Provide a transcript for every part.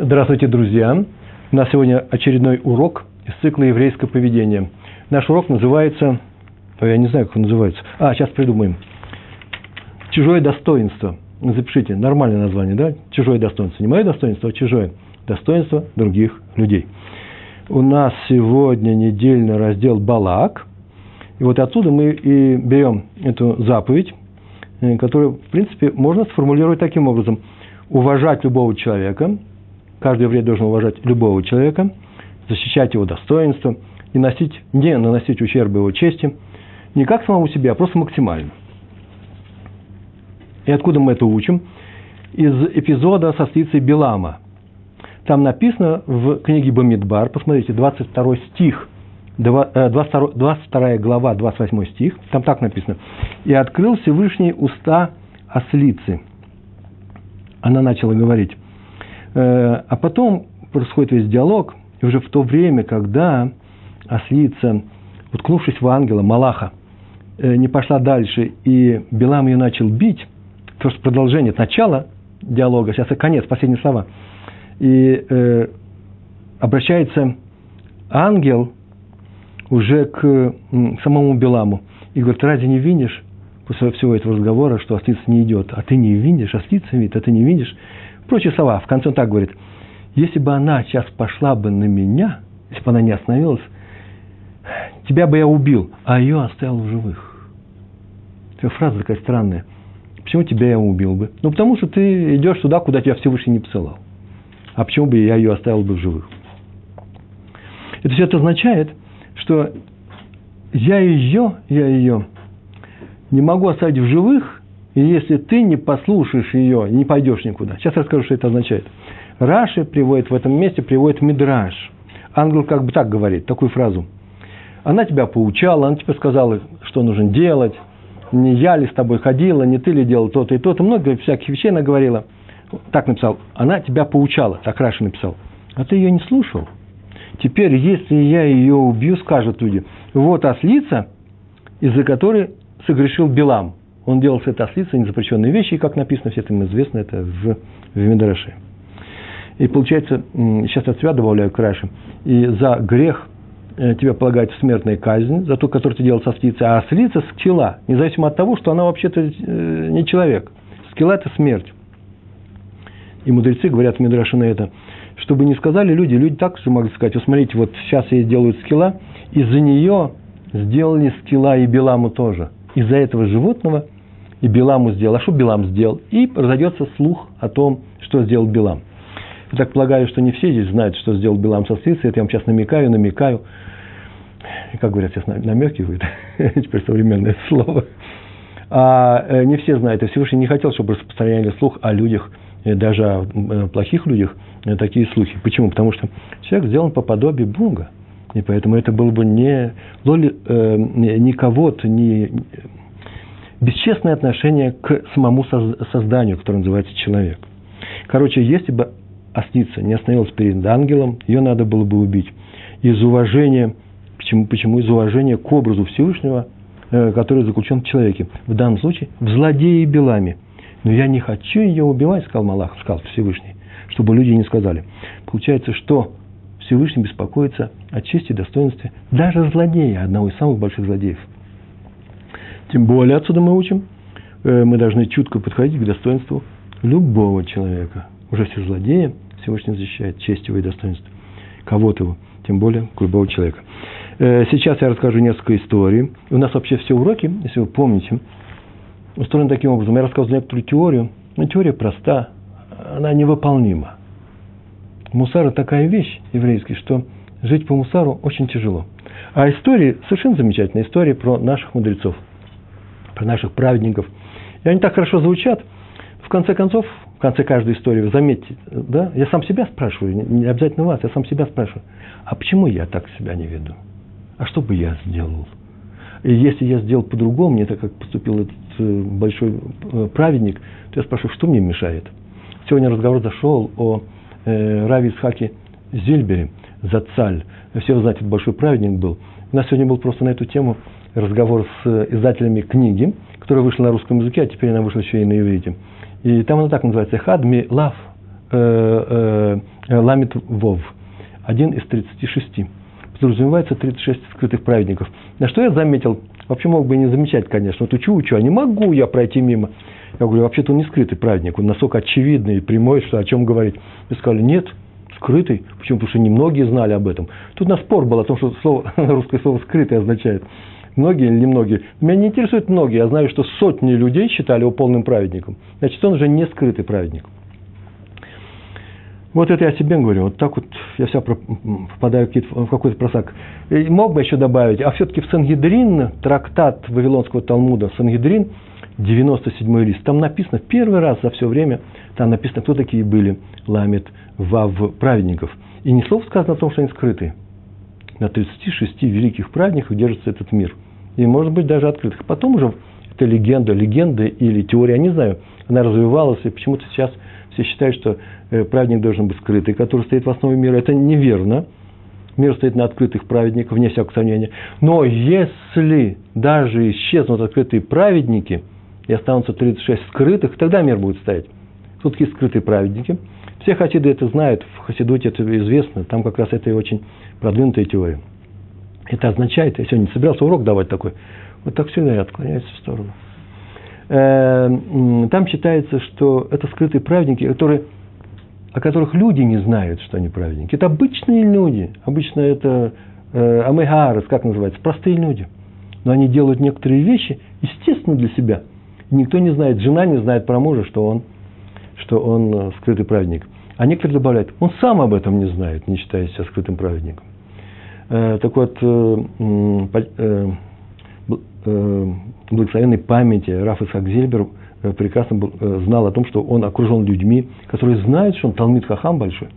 Здравствуйте, друзья! У нас сегодня очередной урок из цикла «Еврейское поведение». Наш урок называется... Я не знаю, как он называется. А, сейчас придумаем. «Чужое достоинство». Запишите, нормальное название, да? «Чужое достоинство». Не мое достоинство, а чужое. Достоинство других людей. У нас сегодня недельный раздел «Балак». И вот отсюда мы и берем эту заповедь, э, которую, в принципе, можно сформулировать таким образом. Уважать любого человека – Каждый еврей должен уважать любого человека, защищать его достоинство, и носить, не наносить ущерб его чести, не как самому себе, а просто максимально. И откуда мы это учим? Из эпизода со стицей Белама. Там написано в книге Бамидбар, посмотрите, 22 стих, 22, 22 э, глава, 28 стих, там так написано. «И открыл Всевышний уста ослицы». Она начала говорить, а потом происходит весь диалог, и уже в то время, когда ослица, уткнувшись в ангела, Малаха, э, не пошла дальше, и Белам ее начал бить, то есть продолжение, начало диалога, сейчас и конец, последние слова, и э, обращается ангел уже к, к самому Беламу и говорит, разве не видишь, после всего этого разговора, что ослица не идет, а ты не видишь, ослица видит, а ты не видишь, Прочие слова. В конце он так говорит. Если бы она сейчас пошла бы на меня, если бы она не остановилась, тебя бы я убил, а ее оставил в живых. Эта фраза такая странная. Почему тебя я убил бы? Ну, потому что ты идешь туда, куда тебя Всевышний не посылал. А почему бы я ее оставил бы в живых? Это все это означает, что я ее, я ее не могу оставить в живых, и если ты не послушаешь ее, не пойдешь никуда. Сейчас я расскажу, что это означает. Раши приводит в этом месте, приводит мидраж. Ангел как бы так говорит, такую фразу. Она тебя поучала, она тебе сказала, что нужно делать. Не я ли с тобой ходила, не ты ли делал то-то и то-то. Много всяких вещей она говорила. Так написал. Она тебя поучала, так Раши написал. А ты ее не слушал. Теперь, если я ее убью, скажут люди, вот ослица, из-за которой согрешил Белам он делал с этой ослицы незапрещенные вещи, и как написано, все это известно, это в, в Медраше. И получается, сейчас от себя добавляю к Раши, и за грех э, тебе полагается смертная казнь, за ту, которую ты делал со ослицей, а ослица – скилла, независимо от того, что она вообще-то э, не человек. Скилла – это смерть. И мудрецы говорят в Мидраше на это, чтобы не сказали люди, люди так же могли сказать, вот смотрите, вот сейчас ей делают скилла, из-за нее сделали скилла и Беламу тоже. Из-за этого животного – и Биламу сделал. А что Билам сделал? И разойдется слух о том, что сделал Билам. Я так полагаю, что не все здесь знают, что сделал Билам со стрицей. Это я вам сейчас намекаю, намекаю. Как говорят сейчас, намекивают. Теперь современное слово. А э, не все знают. И Всевышний не хотел, чтобы распространяли слух о людях, э, даже о э, плохих людях, такие слухи. Почему? Потому что человек сделан по подобию Бога. И поэтому это было бы не, лоли, э, не кого-то, не, бесчестное отношение к самому созданию, которое называется человек. Короче, если бы ослица не остановилась перед ангелом, ее надо было бы убить. Из уважения, почему, почему? Из уважения к образу Всевышнего, э, который заключен в человеке. В данном случае в злодее Белами. Но я не хочу ее убивать, сказал Малах, сказал Всевышний, чтобы люди не сказали. Получается, что Всевышний беспокоится о чести и достоинстве даже злодея, одного из самых больших злодеев – тем более отсюда мы учим, э, мы должны чутко подходить к достоинству любого человека. Уже все злодеи Всевышний защищает честь его и достоинство. Кого-то его, тем более к любого человека. Э, сейчас я расскажу несколько историй. У нас вообще все уроки, если вы помните, устроены таким образом. Я рассказывал некоторую теорию, но теория проста, она невыполнима. Мусар – такая вещь еврейская, что жить по мусару очень тяжело. А истории совершенно замечательные. Истории про наших мудрецов – про наших праведников. И они так хорошо звучат. В конце концов, в конце каждой истории, вы заметьте, да, я сам себя спрашиваю, не обязательно вас, я сам себя спрашиваю, а почему я так себя не веду? А что бы я сделал? И если я сделал по-другому, не так, как поступил этот э, большой э, праведник, то я спрашиваю, что мне мешает? Сегодня разговор зашел о э, Рави Исхаке Зильбере, Зацаль. Все вы знаете, это большой праведник был. У нас сегодня был просто на эту тему разговор с издателями книги, которая вышла на русском языке, а теперь она вышла еще и на иврите. И там она так называется «Хадми лав э, э, э, ламит вов, один из 36. Подразумевается 36 скрытых праведников. На что я заметил, вообще мог бы не замечать, конечно, вот учу, учу, а не могу я пройти мимо. Я говорю, вообще-то он не скрытый праведник, он настолько очевидный и прямой, что о чем говорить. Мне сказали, нет, скрытый. Почему? Потому что немногие знали об этом. Тут на спор был о том, что слово, русское слово «скрытый» означает. Многие или немногие. Меня не интересует многие. Я знаю, что сотни людей считали его полным праведником. Значит, он уже не скрытый праведник. Вот это я себе говорю, вот так вот я вся попадаю в какой-то просак. И мог бы еще добавить, а все-таки в Сангидрин, трактат Вавилонского Талмуда, Сангидрин, 97 лист, там написано, первый раз за все время, там написано, кто такие были Ламит Вав праведников. И ни слов сказано о том, что они скрыты. На 36 великих праведниках держится этот мир. И, может быть, даже открытых. Потом уже это легенда, легенда или теория, я не знаю, она развивалась, и почему-то сейчас все считают, что э, праведник должен быть скрытый, который стоит в основе мира. Это неверно. Мир стоит на открытых праведниках, вне всякого сомнения. Но если даже исчезнут открытые праведники и останутся 36 скрытых, тогда мир будет стоять. Тут такие скрытые праведники. Все хасиды это знают, в хасидуте это известно, там как раз это и очень продвинутая теория. Это означает, я сегодня собирался урок давать такой, вот так сильно я отклоняюсь в сторону. Э, там считается, что это скрытые праведники, которые, о которых люди не знают, что они праведники. Это обычные люди. Обычно это э, как называется, простые люди. Но они делают некоторые вещи, естественно, для себя. Никто не знает, жена не знает про мужа, что он, что он э, скрытый праведник. А некоторые добавляют, он сам об этом не знает, не считая себя скрытым праведником. Э, так вот, э, э, благословенной памяти Раф Исхак Зильбер прекрасно был, знал о том, что он окружен людьми, которые знают, что он Талмит Хахам большой.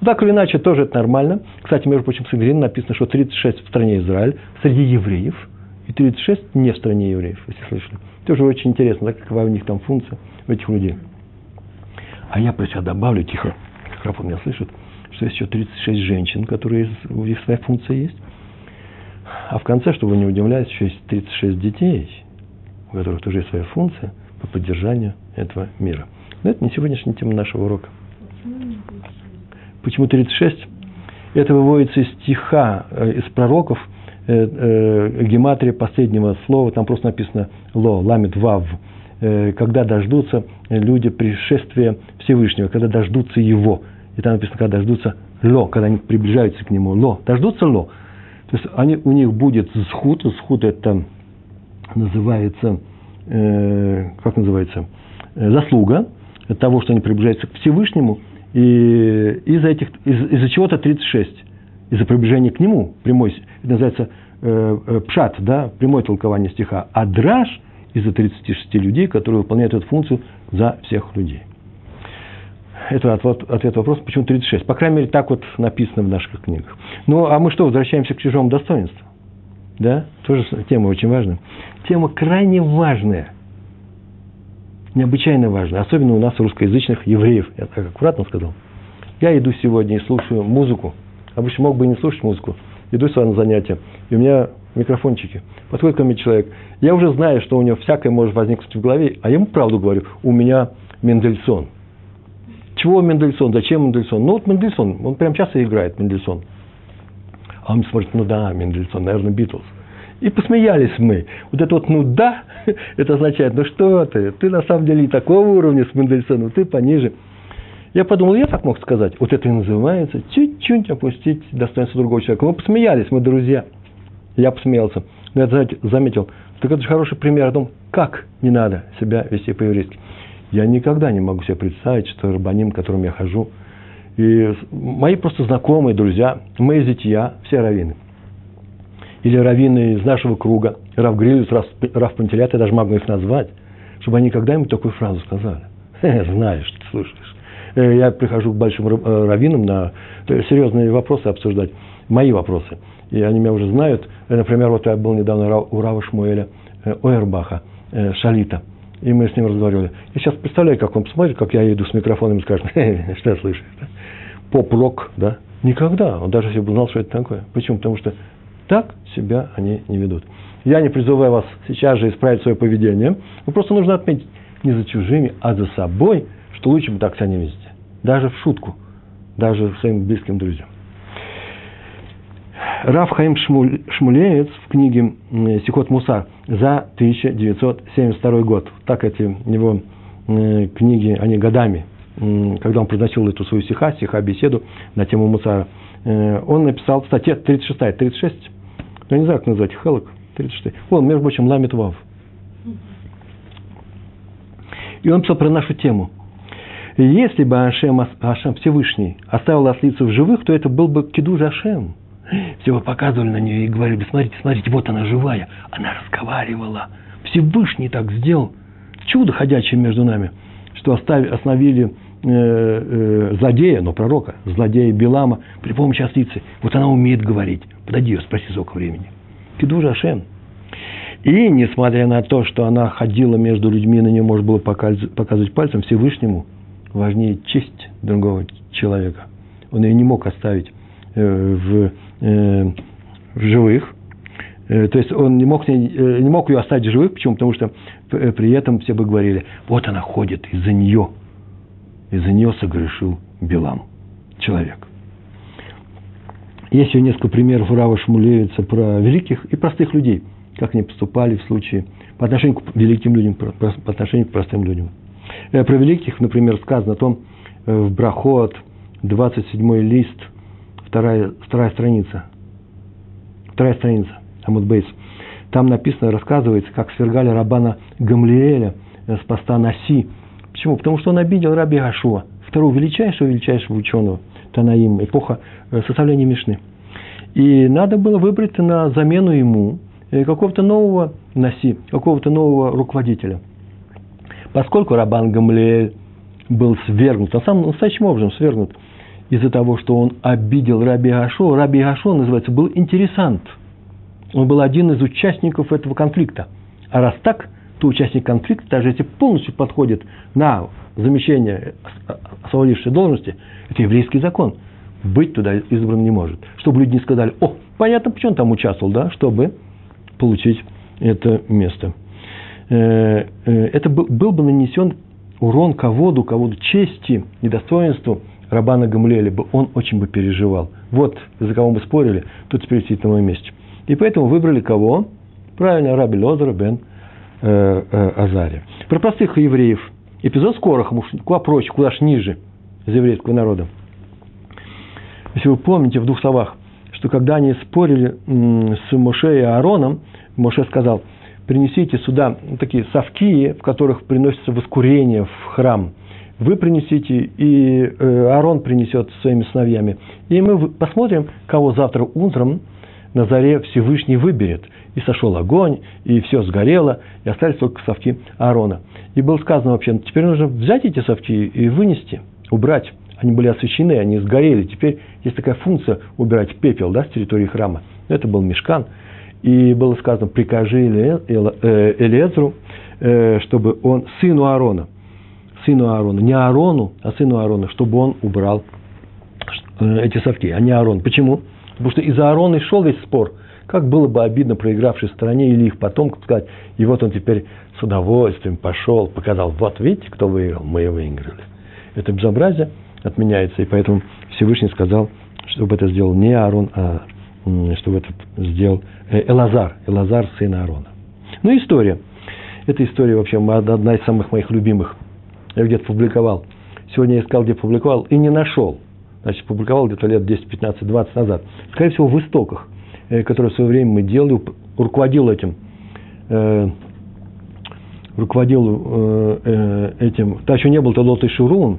Ну, так или иначе, тоже это нормально. Кстати, между прочим, в Сагрин написано, что 36 в стране Израиль среди евреев, и 36 не в стране евреев, если слышали. Тоже очень интересно, да, какова у них там функция, у этих людей. А я про себя добавлю, тихо, микрофон меня слышит, есть еще 36 женщин, которые у них своя функция есть. А в конце, чтобы вы не удивлялись, еще есть 36 детей, у которых тоже есть своя функция по поддержанию этого мира. Но это не сегодняшняя тема нашего урока. Почему 36? Это выводится из стиха, э, из пророков, э, э, гематрия последнего слова, там просто написано «ло», «ламит вав», когда дождутся люди пришествия Всевышнего, когда дождутся Его. И там написано, когда дождутся Ло, когда они приближаются к Нему. Ло, дождутся Ло. То есть они, у них будет схуд, схуд это называется, э, как называется, э, заслуга от того, что они приближаются к Всевышнему, и из-за этих, из, из-за чего-то 36, из-за приближения к Нему, прямой, это называется э, э, пшат, да, прямое толкование стиха, а драж – из-за 36 людей, которые выполняют эту функцию за всех людей. Это ответ, ответ вопроса, почему 36. По крайней мере, так вот написано в наших книгах. Ну, а мы что, возвращаемся к чужому достоинству? Да? Тоже тема очень важная. Тема крайне важная. Необычайно важная. Особенно у нас, русскоязычных евреев. Я так аккуратно сказал. Я иду сегодня и слушаю музыку. Обычно мог бы и не слушать музыку. Иду сюда на занятия. И у меня микрофончики. Подходит ко мне человек. Я уже знаю, что у него всякое может возникнуть в голове, а я ему правду говорю. У меня Мендельсон. Чего Мендельсон? Зачем Мендельсон? Ну, вот Мендельсон. Он прям часто играет Мендельсон. А он смотрит, ну да, Мендельсон, наверное, Битлз. И посмеялись мы. Вот это вот «ну да», это означает, ну что ты, ты на самом деле и такого уровня с Мендельсоном, ты пониже. Я подумал, я так мог сказать. Вот это и называется чуть-чуть опустить достоинство другого человека. Мы посмеялись, мы друзья – я посмеялся. Но я заметил, так это же хороший пример о том, как не надо себя вести по-еврейски. Я никогда не могу себе представить, что рабаним, к которым я хожу, и мои просто знакомые, друзья, мои зятья, все раввины. Или раввины из нашего круга, Рав Грилюс, Рав Пантелят, я даже могу их назвать, чтобы они когда-нибудь такую фразу сказали. Знаешь, ты слушаешь. Э, я прихожу к большим э, раввинам на серьезные вопросы обсуждать, мои вопросы – и они меня уже знают. Э, например, вот я был недавно у Рава Шмуэля э, Ойербаха, э, Шалита, и мы с ним разговаривали. Я сейчас представляю, как он посмотрит, как я иду с микрофоном и скажет, что я слышу, поп-рок, да? Никогда, он даже если бы знал, что это такое. Почему? Потому что так себя они не ведут. Я не призываю вас сейчас же исправить свое поведение, но просто нужно отметить не за чужими, а за собой, что лучше бы так себя не вести. Даже в шутку. даже своим близким друзьям. Раф Хаим Шмуль, Шмулеец в книге «Сихот Мусар» за 1972 год. Так эти его книги, они годами, когда он произносил эту свою стиха, стиха беседу на тему Мусара, э, он написал в статье 36, 36, я не знаю, как назвать, Хелок, 36. Он, между прочим, ламит вав. И он писал про нашу тему. Если бы Ашем, Ашем Всевышний оставил ослицу в живых, то это был бы кидуж Ашем. Все показывали на нее и говорили, смотрите, смотрите, вот она живая. Она разговаривала. Всевышний так сделал. Чудо ходячее между нами, что оставили, остановили э, э, злодея, но пророка, злодея Белама при помощи ослицы. Вот она умеет говорить. Подойди ее, спроси сколько времени. Кидуж Ашем. И, несмотря на то, что она ходила между людьми, на нее можно было показывать пальцем, Всевышнему важнее честь другого человека. Он ее не мог оставить э, в, э, в живых. Э, то есть он не мог, не мог ее оставить в живых. Почему? Потому что при этом все бы говорили, вот она ходит, из-за нее, из-за нее согрешил Белам, человек. Есть еще несколько примеров Рава Шмулевица про великих и простых людей – как они поступали в случае по отношению к великим людям, по отношению к простым людям. Э, про великих, например, сказано о том, э, в Брахот, 27 лист, вторая, вторая страница. Вторая страница, Амуд Бейс. Там написано, рассказывается, как свергали Рабана Гамлиэля э, с поста Наси. Почему? Потому что он обидел Раби Гашуа, второго величайшего, величайшего ученого Танаим, эпоха составления Мишны. И надо было выбрать на замену ему Э, какого-то нового носи, какого-то нового руководителя. Поскольку Рабан Гамлеэль был свергнут, а сам настоящим образом свергнут из-за того, что он обидел Раби Гашо, Раби Гашо, называется, был интересант. Он был один из участников этого конфликта. А раз так, то участник конфликта, даже если полностью подходит на замещение освободившей должности, это еврейский закон. Быть туда избран не может. Чтобы люди не сказали, о, понятно, почему он там участвовал, да, чтобы получить это место. Э, э, это был бы нанесен урон ководу, ководу чести и достоинству Рабана Гамлеля бы он очень бы переживал. Вот за кого мы спорили, тут теперь сидит на моем месте. И поэтому выбрали кого? Правильно, Раби Лозера бен э, э, Азария. Про простых евреев. Эпизод с Корохом, куда проще, куда ж ниже из еврейского народа. Если вы помните в двух словах, что когда они спорили с Моше и Аароном, Моше сказал, принесите сюда такие совки, в которых приносится воскурение в храм. Вы принесите, и э, Аарон принесет своими сыновьями. И мы посмотрим, кого завтра утром на заре Всевышний выберет. И сошел огонь, и все сгорело, и остались только совки Аарона. И было сказано вообще, теперь нужно взять эти совки и вынести, убрать. Они были освящены, они сгорели. Теперь есть такая функция убирать пепел да, с территории храма. Это был мешкан. И было сказано, прикажи э, Элезру, э, чтобы он, сыну Аарона, сыну Аарона, не Аарону, а сыну Аарона, чтобы он убрал э, эти совки, а не Аарон. Почему? Потому что из Аарона шел весь спор. Как было бы обидно проигравшей стороне или их потомкам сказать, и вот он теперь с удовольствием пошел, показал, вот видите, кто выиграл, мы выиграли. Это безобразие отменяется, и поэтому Всевышний сказал, чтобы это сделал не Аарон, а чтобы это сделал э, Элазар, Элазар, сын Аарона. Ну, история. Эта история вообще одна из самых моих любимых. Я где-то публиковал. Сегодня я искал, где публиковал, и не нашел. Значит, публиковал где-то лет 10, 15, 20 назад. Скорее всего, в истоках, э, которые в свое время мы делали, руководил этим, э, руководил э, этим, тогда еще не был Толот и Шурун,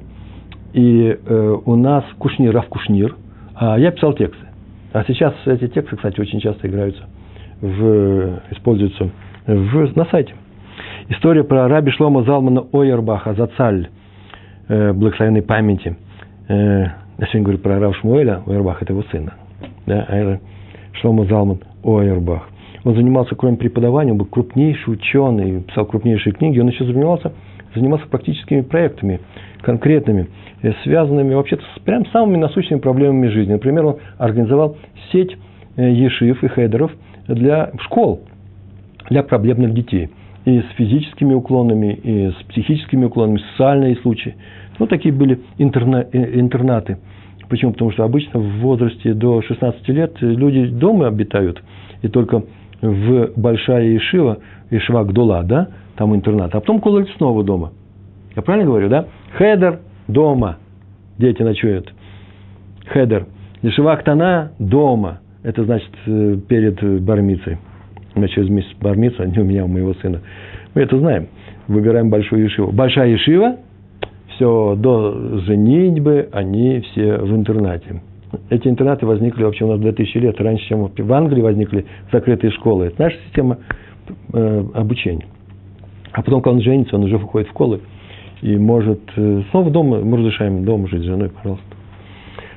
и у нас Кушнир, Рав Кушнир, а я писал тексты. А сейчас эти тексты, кстати, очень часто играются, в, используются в, на сайте. История про раби Шлома Залмана Ойербаха, Зацаль, э, благословенной памяти. Э, я сегодня говорю про Рав Шмуэля, Ойербах – это его сына. Да, а это Шлома Залман Ойербах. Он занимался, кроме преподавания, он был крупнейший ученый, писал крупнейшие книги, он еще занимался, занимался практическими проектами, конкретными – Э, связанными вообще-то с прям самыми насущными проблемами жизни. Например, он организовал сеть э, ешив и хейдеров для школ, для проблемных детей. И с физическими уклонами, и с психическими уклонами, социальные случаи. Ну, такие были интерна, э, интернаты Почему? Потому что обычно в возрасте до 16 лет люди дома обитают, и только в Большая Ишива, Ишива Гдула, да, там интернат, а потом кололь снова дома. Я правильно говорю, да? Хедер – дома, дети ночуют. Хедер. Ишива Актана – дома. Это значит э, перед бармицей. У через месяц бармица, не у меня, у моего сына. Мы это знаем. Выбираем большую Ишиву. Большая Ишива – все до женитьбы они все в интернате. Эти интернаты возникли вообще у нас 2000 лет, раньше, чем в Англии возникли закрытые школы. Это наша система э, обучения. А потом, когда он женится, он уже выходит в школы и может э, снова дома, мы разрешаем дома жить с женой, пожалуйста.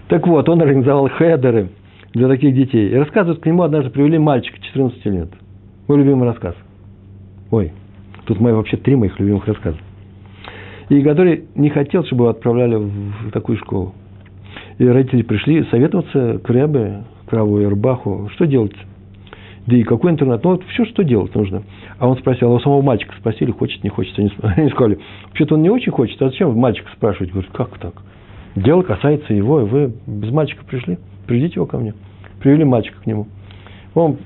Так вот, он организовал хедеры для таких детей. И рассказывают, к нему однажды привели мальчика 14 лет. Мой любимый рассказ. Ой, тут мои вообще три моих любимых рассказа и который не хотел, чтобы его отправляли в такую школу. И родители пришли советоваться к Ребе, к Раву Ирбаху, что делать? Да и какой интернат? Ну, вот все, что делать нужно. А он спросил, а у самого мальчика спросили, хочет, не хочет. Они, они сказали, вообще-то он не очень хочет, а зачем мальчика спрашивать? Говорит, как так? Дело касается его, и вы без мальчика пришли, приведите его ко мне. Привели мальчика к нему. Он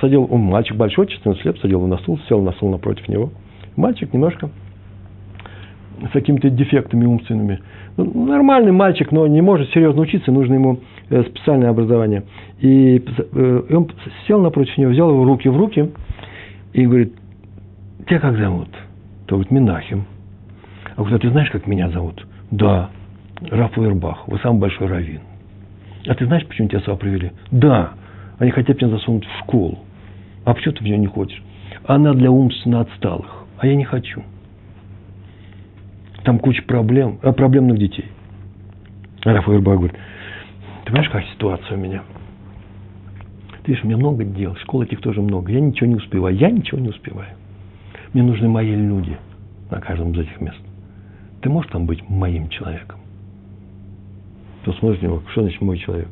садил, он мальчик большой, 14 лет, садил его на стул, сел на стул напротив него. Мальчик немножко с какими-то дефектами умственными. Ну, нормальный мальчик, но не может серьезно учиться, нужно ему э, специальное образование. И, э, и он сел напротив него, взял его руки в руки и говорит, тебя как зовут? То говорит, Минахим. А говорит, а ты знаешь, как меня зовут? Да, Раф Уэрбах, вы самый большой раввин. А ты знаешь, почему тебя сюда привели? Да, они хотят меня засунуть в школу. А почему ты в нее не хочешь? Она для умственно отсталых, а я не хочу. Там куча проблем, а проблемных детей. Раф Ирба говорит, ты понимаешь, какая ситуация у меня? Ты видишь, у меня много дел, школы этих тоже много. Я ничего не успеваю, я ничего не успеваю. Мне нужны мои люди на каждом из этих мест. Ты можешь там быть моим человеком? То смотришь на него, что значит мой человек?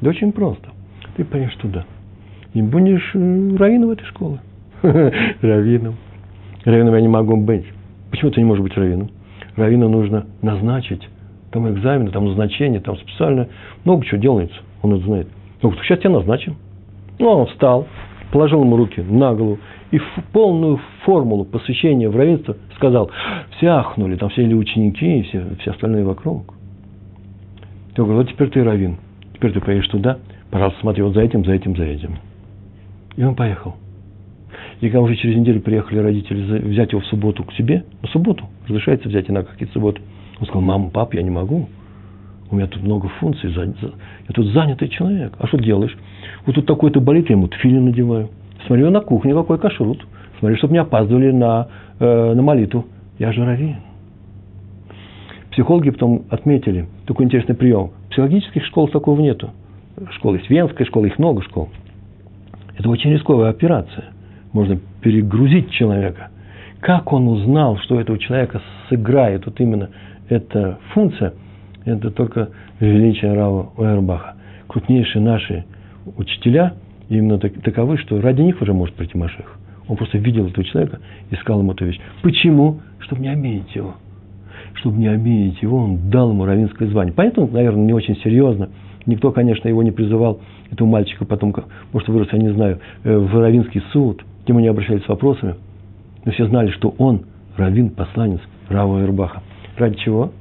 Да очень просто. Ты пойдешь туда. И будешь э, раввином этой школы. раввином. Раввином я не могу быть. Почему ты не можешь быть раввином? раввина нужно назначить. Там экзамены, там назначение, там специально много чего делается. Он это знает. Ну, сейчас тебя назначим. Ну, он встал, положил ему руки на голову и в полную формулу посвящения в равенство сказал, все ахнули, там все или ученики, и все, все остальные вокруг. Я говорю, вот теперь ты равин, теперь ты поедешь туда, пожалуйста, смотри, вот за этим, за этим, за этим. И он поехал. И когда уже через неделю приехали родители взять его в субботу к себе, на субботу, разрешается взять иногда какие-то субботы. Он сказал, мама, пап, я не могу. У меня тут много функций, я тут занятый человек. А что делаешь? Вот тут такой-то болит, я ему тфилин надеваю. Смотри, на кухне какой кашрут. Смотри, чтобы не опаздывали на, э, на молитву. Я же раввин. Психологи потом отметили такой интересный прием. Психологических школах такого нету. Школы есть венская школа, их много школ. Это очень рисковая операция – можно перегрузить человека. Как он узнал, что у этого человека сыграет вот именно эта функция, это только величие Рава Уэрбаха. Крупнейшие наши учителя именно таковы, что ради них уже может прийти Машех. Он просто видел этого человека и сказал ему эту вещь. Почему? Чтобы не обидеть его. Чтобы не обидеть его, он дал ему равинское звание. Поэтому, наверное, не очень серьезно. Никто, конечно, его не призывал, этого мальчика потом, может, вырос, я не знаю, э, в равинский суд – к нему не обращались с вопросами, но все знали, что он раввин, посланец Рава Ирбаха. Ради чего?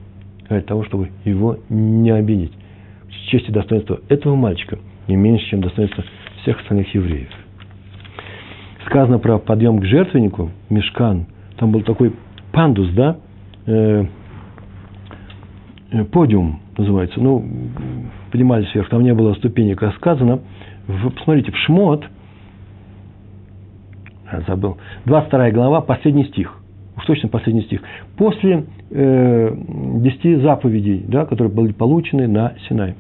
Ради того, чтобы его не обидеть. Честь и достоинство этого мальчика не меньше, чем достоинство всех остальных евреев. Сказано про подъем к жертвеннику, мешкан. Там был такой пандус, да, э, э, подиум называется. Ну, поднимались вверх, там не было ступенек. А сказано, в, посмотрите, в Шмот – забыл. 22 глава, последний стих. Уж точно последний стих. После э, 10 заповедей, да, которые были получены на Синай.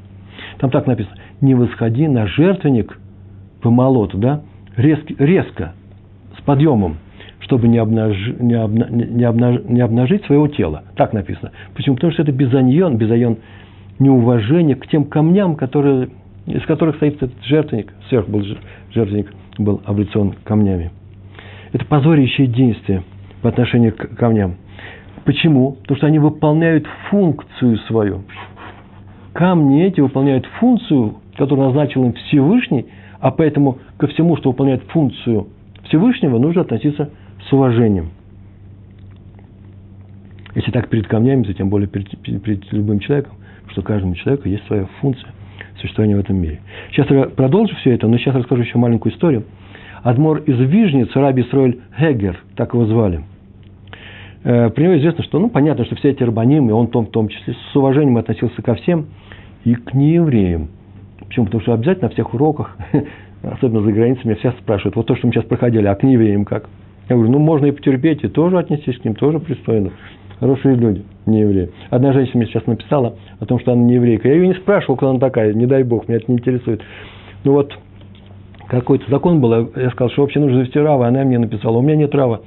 Там так написано. Не восходи на жертвенник по молоту, да, резко, резко, с подъемом, чтобы не, обнаж, не, обна, не, обнаж, не обнажить своего тела. Так написано. Почему? Потому что это безайон, безайон неуважение к тем камням, которые, из которых стоит этот жертвенник. Сверх был жертвенник, был облицован камнями. Это позорящее действие по отношению к камням. Почему? Потому что они выполняют функцию свою. камни эти выполняют функцию, которую назначил им Всевышний, а поэтому ко всему, что выполняет функцию Всевышнего, нужно относиться с уважением. Если так перед камнями, то тем более перед, перед, перед любым человеком, что каждому человеку есть своя функция существования в этом мире. Сейчас я продолжу все это, но сейчас расскажу еще маленькую историю. Адмор из Вижницы, Раби Сройль Хегер, так его звали. Э, про него известно, что, ну, понятно, что все эти рабанимы, он том, в том числе с уважением относился ко всем и к неевреям. Почему? Потому что обязательно на всех уроках, особенно за границами, все спрашивают, вот то, что мы сейчас проходили, а к неевреям как? Я говорю, ну, можно и потерпеть, и тоже отнестись к ним, тоже пристойно. Хорошие люди, не евреи. Одна женщина мне сейчас написала о том, что она не еврейка. Я ее не спрашивал, кто она такая, не дай бог, меня это не интересует. Ну вот, какой-то закон был, я сказал, что вообще нужно завести рава, она мне написала, у меня нет рава,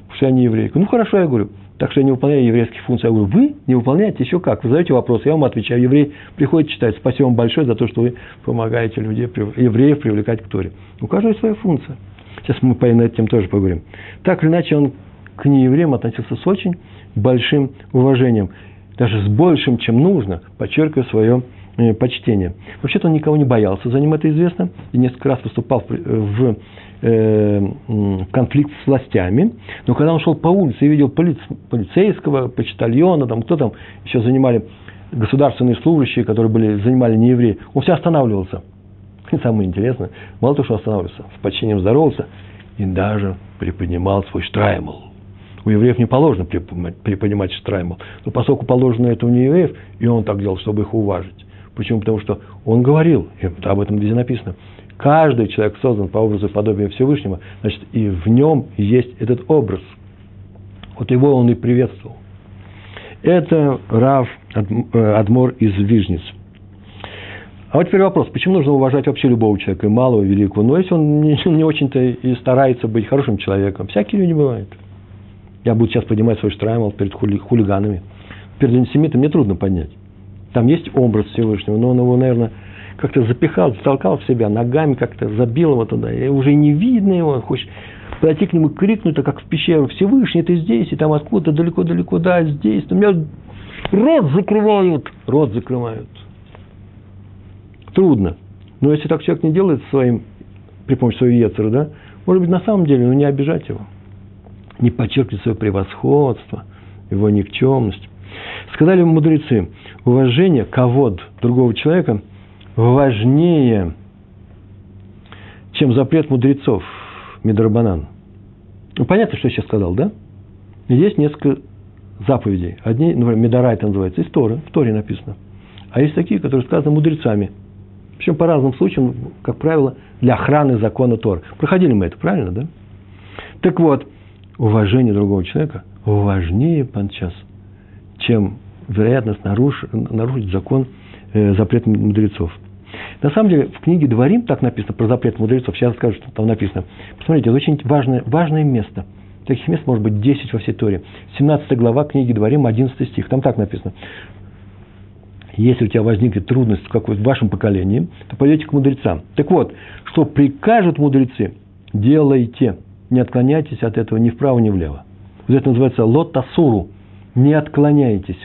потому что я не еврейка. Ну хорошо, я говорю, так что я не выполняю еврейских функций. Я говорю, вы не выполняете еще как? Вы задаете вопрос, я вам отвечаю. Еврей приходит читать. Спасибо вам большое за то, что вы помогаете людей, евреев привлекать к Торе. У каждого своя функция. Сейчас мы по этим тоже поговорим. Так или иначе, он к неевреям относился с очень большим уважением. Даже с большим, чем нужно, подчеркивая свое Э, почтение. Вообще-то он никого не боялся, за ним это известно, и несколько раз выступал в, в э, конфликт с властями. Но когда он шел по улице и видел полиц, полицейского, почтальона, там, кто там еще занимали государственные служащие, которые были, занимали не евреи, он все останавливался. И самое интересное, мало того, что останавливался, с почтением здоровался и даже приподнимал свой штраймл. У евреев не положено приподнимать штраймл. Но поскольку положено это у неевреев, и он так делал, чтобы их уважить. Почему? Потому что он говорил, и об этом везде написано, каждый человек создан по образу и подобию Всевышнего, значит, и в нем есть этот образ. Вот его он и приветствовал. Это Рав э, Адмор из Вижниц. А вот теперь вопрос, почему нужно уважать вообще любого человека, и малого, и великого? Ну, если он не, не очень-то и старается быть хорошим человеком, всякие люди бывают. Я буду сейчас поднимать свой штраймл перед хули, хулиганами. Перед антисемитом мне трудно поднять. Там есть образ Всевышнего, но он его, наверное, как-то запихал, затолкал в себя, ногами как-то забил его туда, и уже не видно его, хочешь подойти к нему крикнуть, так как в пещеру, Всевышний, ты здесь, и там откуда-то далеко-далеко, да, здесь, у меня рот закрывают, рот закрывают. Трудно. Но если так человек не делает своим, при помощи своего Ецера, да, может быть, на самом деле, ну, не обижать его, не подчеркивать свое превосходство, его никчемность. Сказали мудрецы, уважение, ковод другого человека важнее, чем запрет мудрецов, Мидрабанан. Ну, понятно, что я сейчас сказал, да? Есть несколько заповедей. Одни, например, Медора это называется, из Торы, в Торе написано. А есть такие, которые сказаны мудрецами. Причем по разным случаям, как правило, для охраны закона Тор. Проходили мы это, правильно, да? Так вот, уважение другого человека важнее подчас, чем вероятность наруш, нарушить закон, э, запрет мудрецов. На самом деле, в книге «Дворим» так написано про запрет мудрецов. Сейчас скажу, что там написано. Посмотрите, это очень важное, важное место. Таких мест может быть 10 во всей Торе. 17 глава книги «Дворим», 11 стих. Там так написано. Если у тебя возникнет трудность какой, в вашем поколении, то пойдете к мудрецам. Так вот, что прикажут мудрецы, делайте. Не отклоняйтесь от этого ни вправо, ни влево. Вот это называется лотасуру. Не отклоняйтесь.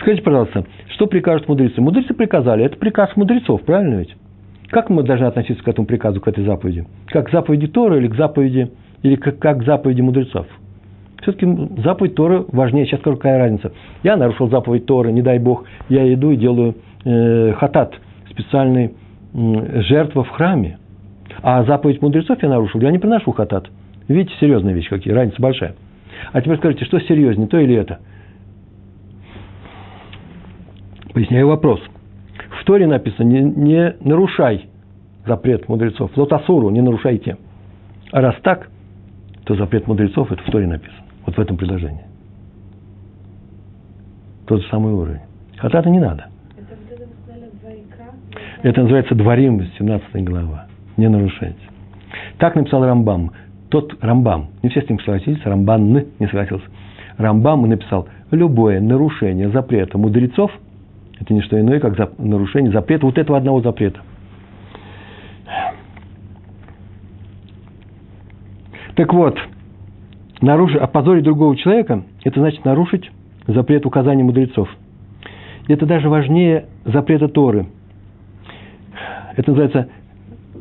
Скажите, пожалуйста, что прикажут мудрецы? Мудрецы приказали, это приказ мудрецов, правильно ведь? Как мы должны относиться к этому приказу, к этой заповеди? Как к заповеди Тора или к заповеди, или как, как к заповеди мудрецов? Все-таки заповедь Торы важнее. Сейчас скажу, какая разница. Я нарушил заповедь Торы, не дай Бог, я иду и делаю э, хатат, специальный э, жертва в храме. А заповедь мудрецов я нарушил, я не приношу хатат. Видите, серьезная вещь какие, разница большая. А теперь скажите, что серьезнее, то или это? Поясняю вопрос. В Торе написано, не, не нарушай запрет мудрецов. Лотасуру не нарушайте. А раз так, то запрет мудрецов это в Торе написано. Вот в этом предложении. Тот же самый уровень. Это не надо. Это называется Дворим, 17 глава. Не нарушайте. Так написал Рамбам. Тот Рамбам, не все с ним согласились, Рамбан не согласился. Рамбам написал, любое нарушение запрета мудрецов – это не что иное, как нарушение запрета, вот этого одного запрета. Так вот, нарушить, опозорить другого человека, это значит нарушить запрет указаний мудрецов. это даже важнее запрета Торы. Это называется,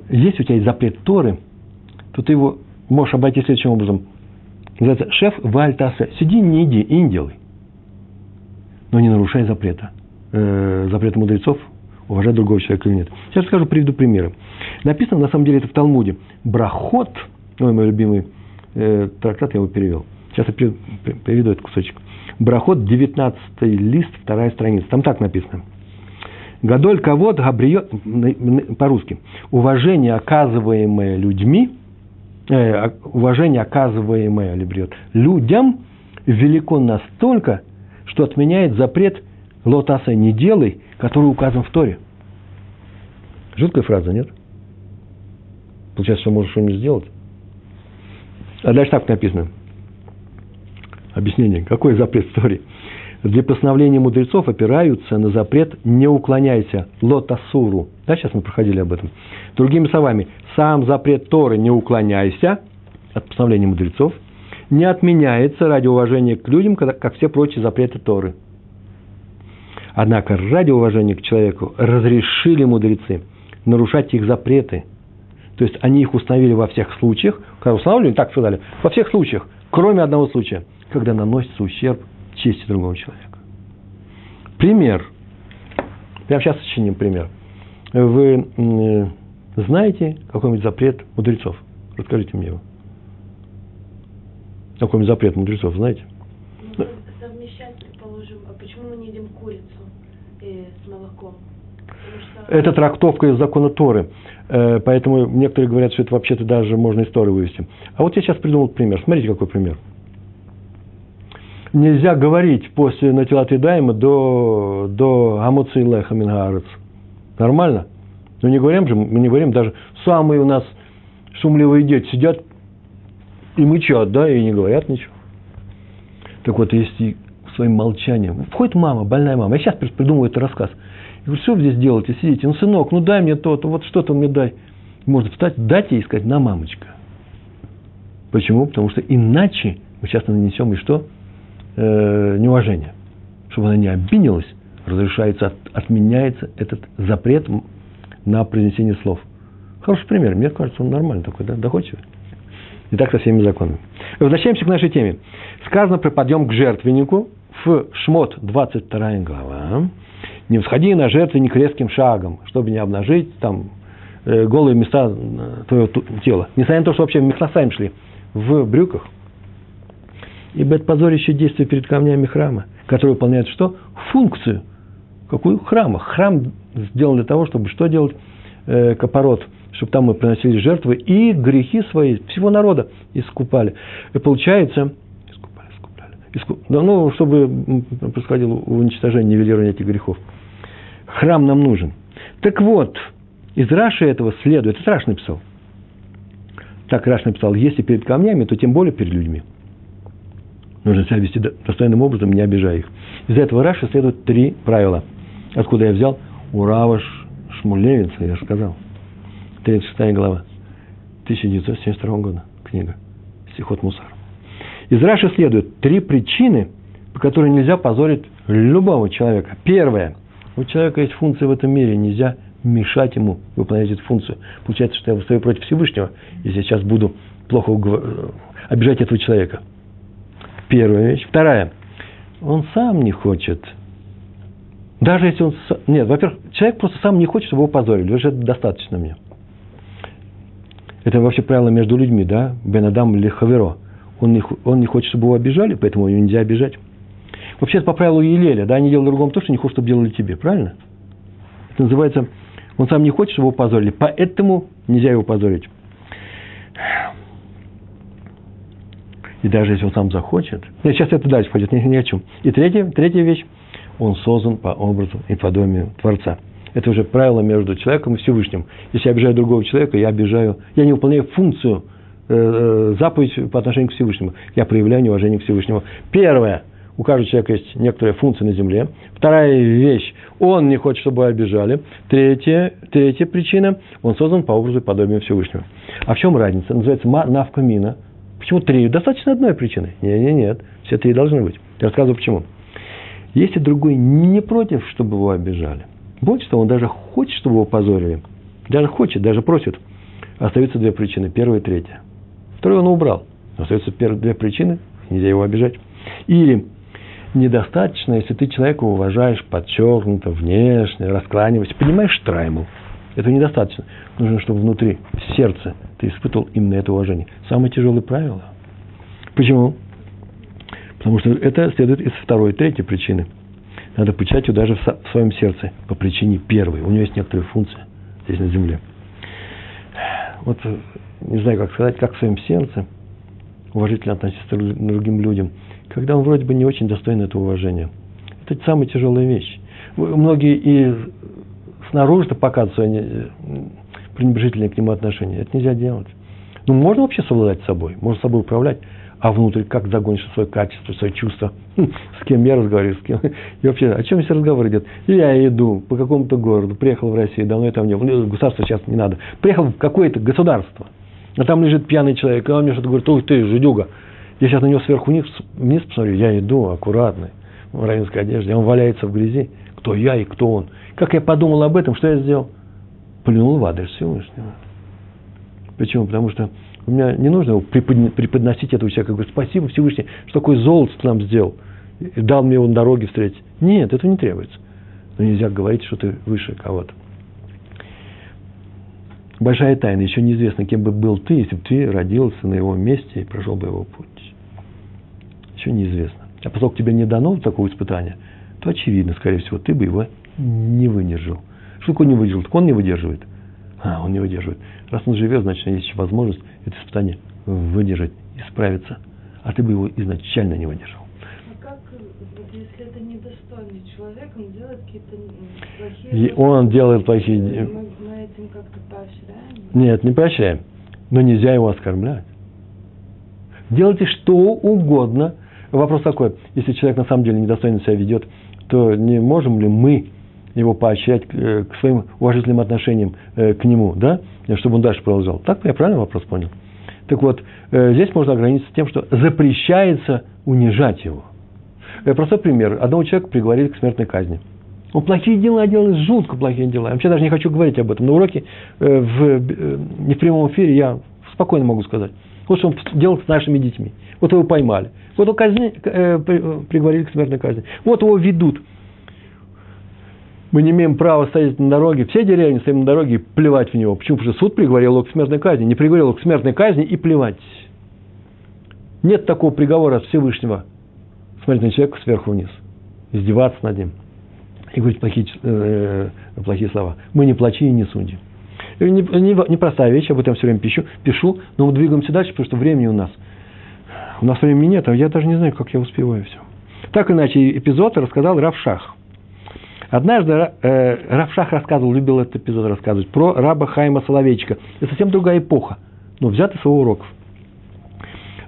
если у тебя есть запрет Торы, то ты его можешь обойти следующим образом. Называется шеф вальтасе. Сиди, не иди и не делай. Но не нарушай запрета. Э, запрета мудрецов, уважать другого человека или нет. Сейчас скажу, приведу примеры. Написано, на самом деле, это в Талмуде. Брахот, ой, мой любимый э, трактат, я его перевел. Сейчас я приведу этот кусочек. Брахот, 19 лист, вторая страница. Там так написано. Гадоль кого-то габриет, по-русски, уважение, оказываемое людьми, э, уважение, оказываемое либриот, людям, велико настолько, что отменяет запрет лотаса не делай, который указан в Торе. Жуткая фраза, нет? Получается, что можешь что-нибудь сделать. А дальше так написано. Объяснение. Какой запрет в Торе? Для постановления мудрецов опираются на запрет «не уклоняйся» лотасуру. Да, сейчас мы проходили об этом. Другими словами, сам запрет Торы «не уклоняйся» от постановления мудрецов не отменяется ради уважения к людям, как все прочие запреты Торы. Однако ради уважения к человеку разрешили мудрецы нарушать их запреты. То есть они их установили во всех случаях, когда устанавливали, так сказали, во всех случаях, кроме одного случая, когда наносится ущерб чести другого человека. Пример. Прямо сейчас сочиним пример. Вы знаете какой-нибудь запрет мудрецов? Расскажите мне его. Какой-нибудь запрет мудрецов, знаете? Ну, совмещать, предположим, а почему мы не едим курицу э, с молоком? Что... Это трактовка из закона Торы. Э, поэтому некоторые говорят, что это вообще-то даже можно из Торы вывести. А вот я сейчас придумал пример. Смотрите, какой пример нельзя говорить после Натилат Дайма до, до Амуци Леха. Нормально? Но не говорим же, мы не говорим, даже самые у нас шумливые дети сидят и мычат, да, и не говорят ничего. Так вот, если своим молчанием, входит мама, больная мама, я сейчас придумываю этот рассказ. Я говорю, что вы здесь делаете, сидите, ну, сынок, ну дай мне то-то, вот что-то мне дай. Можно встать, дать ей и сказать, на, мамочка. Почему? Потому что иначе мы сейчас нанесем и что? Э, неуважение, чтобы она не обиделась, разрешается, от, отменяется этот запрет на произнесение слов. Хороший пример. Мне кажется, он нормальный такой, да, доходчивый. И так со всеми законами. Возвращаемся к нашей теме. Сказано про подъем к жертвеннику в Шмот, 22 глава. Не всходи на жертвенник резким шагом, чтобы не обнажить там э, голые места э, твоего тела. Несмотря на то, что вообще в Мехнасаем шли в брюках, Ибо это позорище действия перед камнями храма, который выполняет что? Функцию. Какую? Храма. Храм сделан для того, чтобы что делать? Э, капорот. Чтобы там мы приносили жертвы и грехи свои всего народа искупали. И получается, искупали, искупали, искуп, ну, чтобы происходило уничтожение, нивелирование этих грехов. Храм нам нужен. Так вот, из Раши этого следует, это Раш написал. Так Раш написал, если перед камнями, то тем более перед людьми. Нужно себя вести достойным образом, не обижая их. Из этого Раши следует три правила. Откуда я взял? У Рава я же сказал. 36 глава. 1972 года книга. Стихот Мусар. Из Раши следует три причины, по которым нельзя позорить любого человека. Первое. У человека есть функция в этом мире, нельзя мешать ему выполнять эту функцию. Получается, что я выстою против Всевышнего, если я сейчас буду плохо обижать этого человека – Первая вещь. Вторая. Он сам не хочет. Даже если он... Нет, во-первых, человек просто сам не хочет, чтобы его позорили. Уже достаточно мне. Это вообще правило между людьми, да? Бен Адам или Хаверо. Он не, он не хочет, чтобы его обижали, поэтому его нельзя обижать. Вообще, это по правилу Елеля, да? Не делай другому то, что не хочет, чтобы делали тебе. Правильно? Это называется... Он сам не хочет, чтобы его позорили, поэтому нельзя его позорить. И даже если он сам захочет, нет, сейчас это дальше пойдет, не, не о чем. И третья, третья вещь, он создан по образу и подобию Творца. Это уже правило между человеком и Всевышним. Если я обижаю другого человека, я обижаю, я не выполняю функцию, э, э заповедь по отношению к Всевышнему. Я проявляю неуважение к Всевышнему. Первое, у каждого человека есть некоторая функция на земле. Вторая вещь, он не хочет, чтобы его обижали. Третья, третья причина, он создан по образу и подобию Всевышнего. А в чем разница? Называется навкамина. Почему три? Достаточно одной причины. Нет, нет, нет. Все три должны быть. Я рассказываю почему. Если другой не против, чтобы его обижали, больше того, он даже хочет, чтобы его позорили, даже хочет, даже просит, остаются две причины, первая и третья. Вторую он убрал, остаются две причины, нельзя его обижать. Или недостаточно, если ты человека уважаешь подчеркнуто, внешне, раскланиваешься, понимаешь траймл. Это недостаточно. Нужно, чтобы внутри, в сердце ты испытывал именно это уважение. Самое тяжелое правило. Почему? Потому что это следует из второй третьей причины. Надо почитать ее даже в своем сердце по причине первой. У нее есть некоторые функции здесь на земле. Вот не знаю, как сказать, как в своем сердце уважительно относиться к другим людям – когда он вроде бы не очень достоин этого уважения. Это самая тяжелая вещь. Многие и снаружи-то показывают свои пренебрежительные к нему отношения. Это нельзя делать. Ну, можно вообще совладать собой, можно собой управлять, а внутрь как загонишь свое качество, свои чувства, хм, с кем я разговариваю, с кем. И вообще, о чем здесь разговор идет? Я иду по какому-то городу, приехал в Россию, давно я там не государство сейчас не надо. Приехал в какое-то государство, а там лежит пьяный человек, и он мне что-то говорит, ух ты, жидюга, я сейчас на него сверху вниз, вниз посмотрю, я иду аккуратный, в равинской одежде, он валяется в грязи. Кто я и кто он? Как я подумал об этом, что я сделал? Плюнул в адрес Всевышнего. Почему? Потому что у меня не нужно преподносить этого человека. Говорю, спасибо Всевышний, что такой золото нам сделал. И дал мне его на дороге встретить. Нет, это не требуется. Но нельзя говорить, что ты выше кого-то. Большая тайна. Еще неизвестно, кем бы был ты, если бы ты родился на его месте и прошел бы его путь еще неизвестно. А поскольку тебе не дано такого испытания, то очевидно, скорее всего, ты бы его не выдержал. Что такое не выдержал? Так он не выдерживает. А, он не выдерживает. Раз он живет, значит, есть еще возможность это испытание выдержать и справиться. А ты бы его изначально не выдержал. А как, если это недостойный человек, он делает какие-то плохие... И он делает плохие... Мы, мы этим как-то поощряем? Нет, не поощряем. Но нельзя его оскорблять. Делайте что угодно, Вопрос такой, если человек на самом деле недостойно себя ведет, то не можем ли мы его поощрять э, к своим уважительным отношениям э, к нему, да, чтобы он дальше продолжал. Так я правильно вопрос понял? Так вот, э, здесь можно ограничиться тем, что запрещается унижать его. Простой пример. Одного человека приговорили к смертной казни. Он плохие дела делает, жутко плохие дела. Я вообще даже не хочу говорить об этом. На уроке, в, не в прямом эфире, я спокойно могу сказать. Вот что он делал с нашими детьми. Вот его поймали. Вот его казни, приговорили к смертной казни. Вот его ведут. Мы не имеем права стоять на дороге. Все деревни стоим на дороге и плевать в него. Почему? Потому что суд приговорил его к смертной казни. Не приговорил его к смертной казни и плевать. Нет такого приговора от Всевышнего. Смотреть на человека сверху вниз. Издеваться над ним. И говорить плохие, э, плохие слова. Мы не плачи и не судим. Непростая не, не вещь, об этом все время пишу, пишу, но мы двигаемся дальше, потому что времени у нас – у нас времени нет, а я даже не знаю, как я успеваю все. Так иначе эпизод рассказал Равшах. Однажды э, Равшах рассказывал, любил этот эпизод рассказывать, про раба Хайма Соловейчика. Это совсем другая эпоха, но взят из его уроков.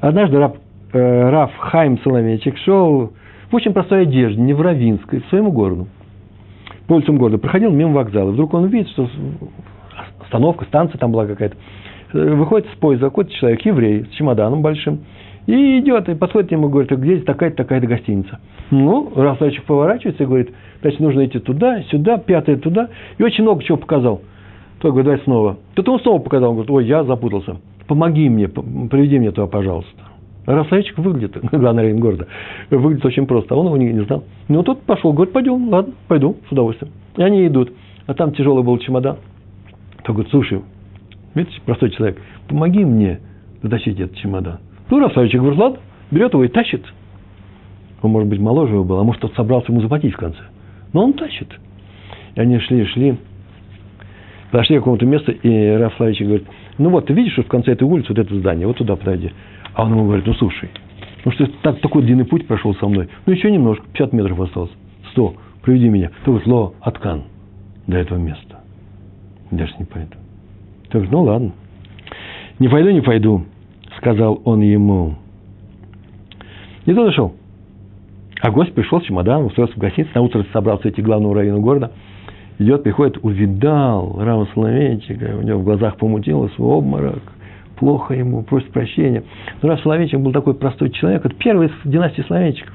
Однажды раб, э, Рав Хайм Соловейчик шел в очень простой одежде, не в Равинской, в своему городу. По улицам города. Проходил мимо вокзала. Вдруг он видит, что остановка, станция там была какая-то. Э, выходит с поезда какой-то человек, еврей, с чемоданом большим. И идет, и подходит к нему, говорит, где здесь такая-то, такая-то гостиница. Ну, рассказчик поворачивается и говорит, значит, нужно идти туда, сюда, пятое туда. И очень много чего показал. Тот говорит, давай снова. Тут он снова показал, он говорит, ой, я запутался. Помоги мне, приведи меня туда, пожалуйста. Рассказчик выглядит, главный район города, выглядит очень просто, а он его не, не знал. Ну, тот пошел, говорит, пойдем, ладно, пойду, с удовольствием. И они идут. А там тяжелый был чемодан. Тот говорит, слушай, видите, простой человек, помоги мне дотащить этот чемодан. Ну, Рафсавичек говорит, ладно, берет его и тащит. Он, может быть, моложе его был, а может, тот собрался ему заплатить в конце. Но он тащит. И они шли, шли, подошли к какому-то месту, и Раф Славичек говорит, ну вот, ты видишь, что в конце этой улицы вот это здание, вот туда подойди. А он ему говорит, ну слушай, ну что так, такой длинный путь прошел со мной, ну еще немножко, 50 метров осталось, 100, приведи меня. Ты говорит, ло, откан до этого места. Даже не пойду. Ты говоришь, ну ладно. Не пойду, не пойду сказал он ему. И тот ушел. А гость пришел с чемоданом, устроился в гостинице, на утро собрался идти к главному району города. Идет, приходит, увидал Рама Соловейчика, у него в глазах помутилось, в обморок, плохо ему, просит прощения. Но Рав Соловейчик был такой простой человек, это первый из династии Соловейчиков.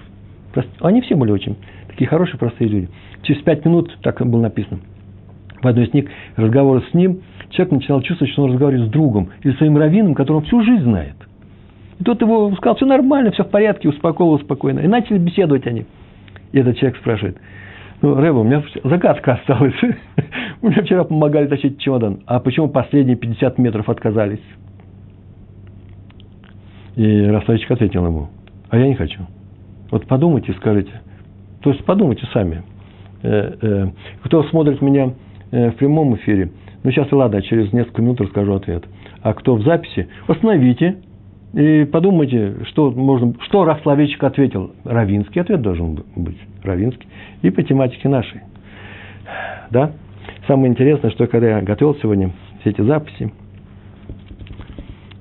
Они все были очень Такие хорошие, простые люди. Через пять минут, так было написано, в одной из книг разговора с ним, человек начинал чувствовать, что он разговаривает с другом или своим раввином, которого всю жизнь знает. И тот его сказал, все нормально, все в порядке, успокоил спокойно. И начали беседовать они. И этот человек спрашивает, ну, Рэба, у меня загадка осталась. У меня вчера помогали тащить чемодан. А почему последние 50 метров отказались? И Ростовичек ответил ему, а я не хочу. Вот подумайте, скажите. То есть подумайте сами. Э, э, кто смотрит меня э, в прямом эфире, ну сейчас ладно, через несколько минут расскажу ответ. А кто в записи, остановите и подумайте, что можно, что Рафсловечек ответил. Равинский ответ должен быть, Равинский, и по тематике нашей. Да? Самое интересное, что когда я готовил сегодня все эти записи,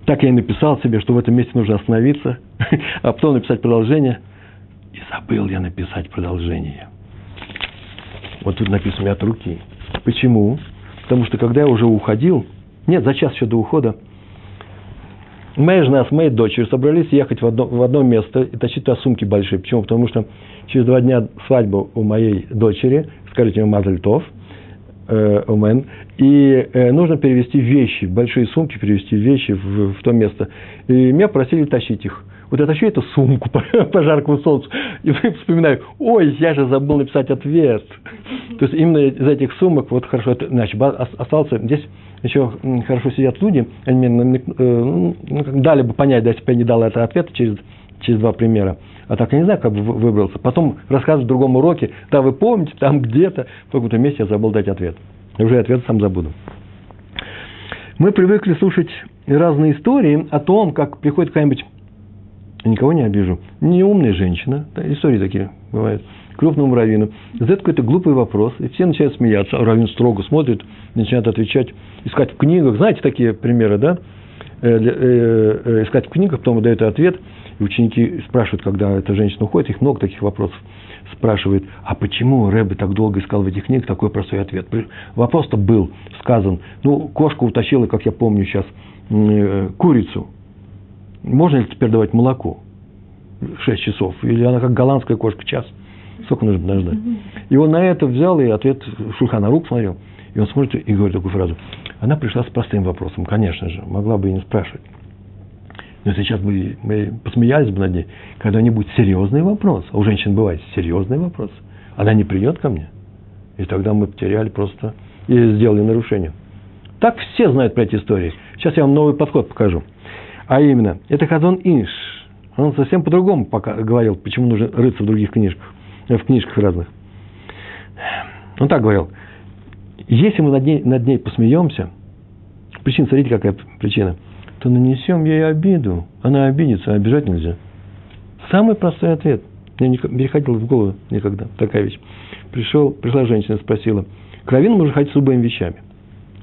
так я и написал себе, что в этом месте нужно остановиться, а потом написать продолжение. И забыл я написать продолжение. Вот тут написано от руки. Почему? Потому что когда я уже уходил, нет, за час еще до ухода, моя жена с моей дочерью собрались ехать в одно, в одно место и тащить туда сумки большие. Почему? Потому что через два дня свадьба у моей дочери, скажите мне, Мазальтов – э, Омен, и э, нужно перевести вещи, большие сумки перевести вещи в, в то место. И меня просили тащить их. Вот я тащу эту сумку по, по жаркому солнцу, и вспоминаю, ой, я же забыл написать ответ. То есть именно из этих сумок, вот хорошо, значит, остался, здесь еще хорошо сидят люди, они мне э, ну, дали бы понять, да, если бы я не дал этот ответ через, через два примера. А так я не знаю, как бы выбрался. Потом рассказывать в другом уроке, да, вы помните, там где-то, в каком-то месте я забыл дать ответ. И уже ответ сам забуду. Мы привыкли слушать разные истории о том, как приходит какая-нибудь, никого не обижу, неумная женщина, да, истории такие бывают, крупному раввину, задает какой-то глупый вопрос, и все начинают смеяться, а раввин строго смотрит, начинает отвечать, искать в книгах, знаете такие примеры, да, э, э, э, искать в книгах, потом дает ответ – и ученики спрашивают, когда эта женщина уходит, их много таких вопросов. Спрашивает, а почему Рэбе так долго искал в этих книгах такой простой ответ? Вопрос-то был сказан. Ну, кошка утащила, как я помню сейчас, курицу. Можно ли теперь давать молоко? Шесть часов. Или она как голландская кошка, час. Сколько нужно подождать? И он на это взял и ответ Шульхана Рук смотрел. И он смотрит и говорит такую фразу. Она пришла с простым вопросом, конечно же, могла бы и не спрашивать. Но сейчас бы мы посмеялись бы над ней, когда-нибудь серьезный вопрос, а у женщин бывает серьезный вопрос, она не придет ко мне, и тогда мы потеряли просто и сделали нарушение. Так все знают про эти истории. Сейчас я вам новый подход покажу. А именно, это Хазон Инш. Он совсем по-другому пока говорил, почему нужно рыться в других книжках, в книжках разных. Он так говорил. Если мы над ней, над ней посмеемся, причина, смотрите, какая причина – то нанесем ей обиду. Она обидится, а обижать нельзя. Самый простой ответ. Мне не переходила в голову никогда такая вещь. Пришел, пришла женщина, спросила. К раввину можно ходить с любыми вещами,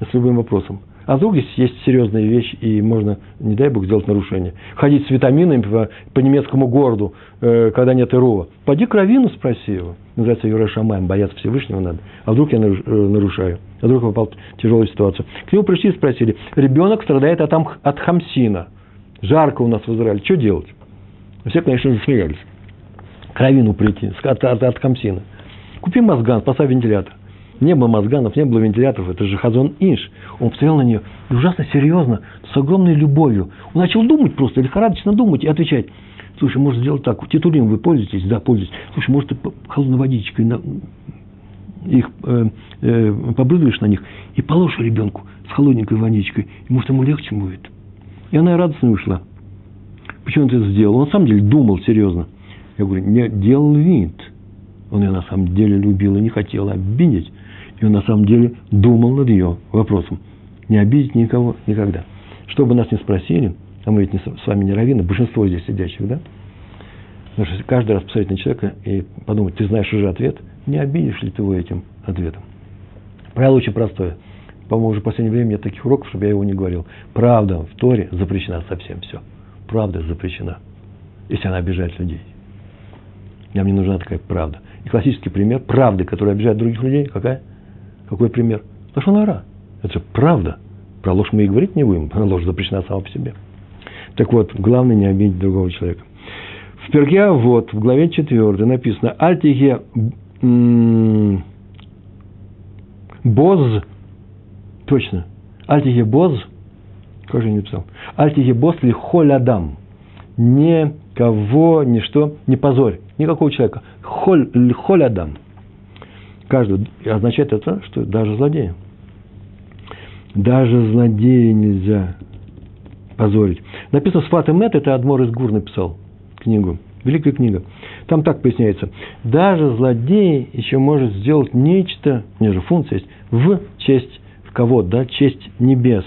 с любым вопросом. А вдруг здесь есть серьезная вещь, и можно, не дай бог, сделать нарушение. Ходить с витаминами по, по немецкому городу, э, когда нет ИРО. Пойди к Равину, спроси его. Называется Юра Шамаем, бояться Всевышнего надо. А вдруг я э, нарушаю? А вдруг попал в тяжелую ситуацию? К нему пришли и спросили, ребенок страдает от, от хамсина. Жарко у нас в Израиле, что делать? Все, конечно, засмеялись. К Равину прийти, от, от, от хамсина. Купи мозган, поставь вентилятор. Не было мозганов, не было вентиляторов. Это же Хазон Инш. Он посмотрел на нее и ужасно серьезно, с огромной любовью. Он начал думать просто, лихорадочно думать и отвечать. Слушай, может сделать так, титулин вы пользуетесь? Да, пользуюсь. Слушай, может, ты холодной водичкой на, их э, э, побрызгаешь на них и положишь ребенку с холодненькой водичкой, и может ему легче будет. И она радостно ушла. Почему он это сделал? Он на самом деле думал серьезно. Я говорю, не делал вид. Он ее на самом деле любил и не хотел обидеть. И он на самом деле думал над ее вопросом. Не обидеть никого никогда. Что бы нас не спросили, а мы ведь не, с вами не раввины, большинство здесь сидящих, да? Потому что каждый раз посмотреть на человека и подумать, ты знаешь уже ответ, не обидишь ли ты его этим ответом. Правило очень простое. По-моему, уже в последнее время нет таких уроков, чтобы я его не говорил. Правда в Торе запрещена совсем все. Правда запрещена, если она обижает людей. Нам не нужна такая правда. И классический пример правды, которая обижает других людей, какая? Какой пример? Лошонара. Это же правда. Про ложь мы и говорить не будем. Ложь запрещена сама по себе. Так вот, главное не обидеть другого человека. В Перке вот в главе 4 написано «Альтихе боз», точно, «Альтихе боз», как же я не написал, «Альтихе боз ли холядам», никого, ничто, не позорь, никакого человека, холь, холядам, каждого, и означает это, что даже злодея. Даже злодея нельзя позорить. Написано «Сфат Мет» – это Адмор из Гур написал книгу. Великая книга. Там так поясняется. Даже злодей еще может сделать нечто, у него же функция есть, в честь, в кого, да, честь небес.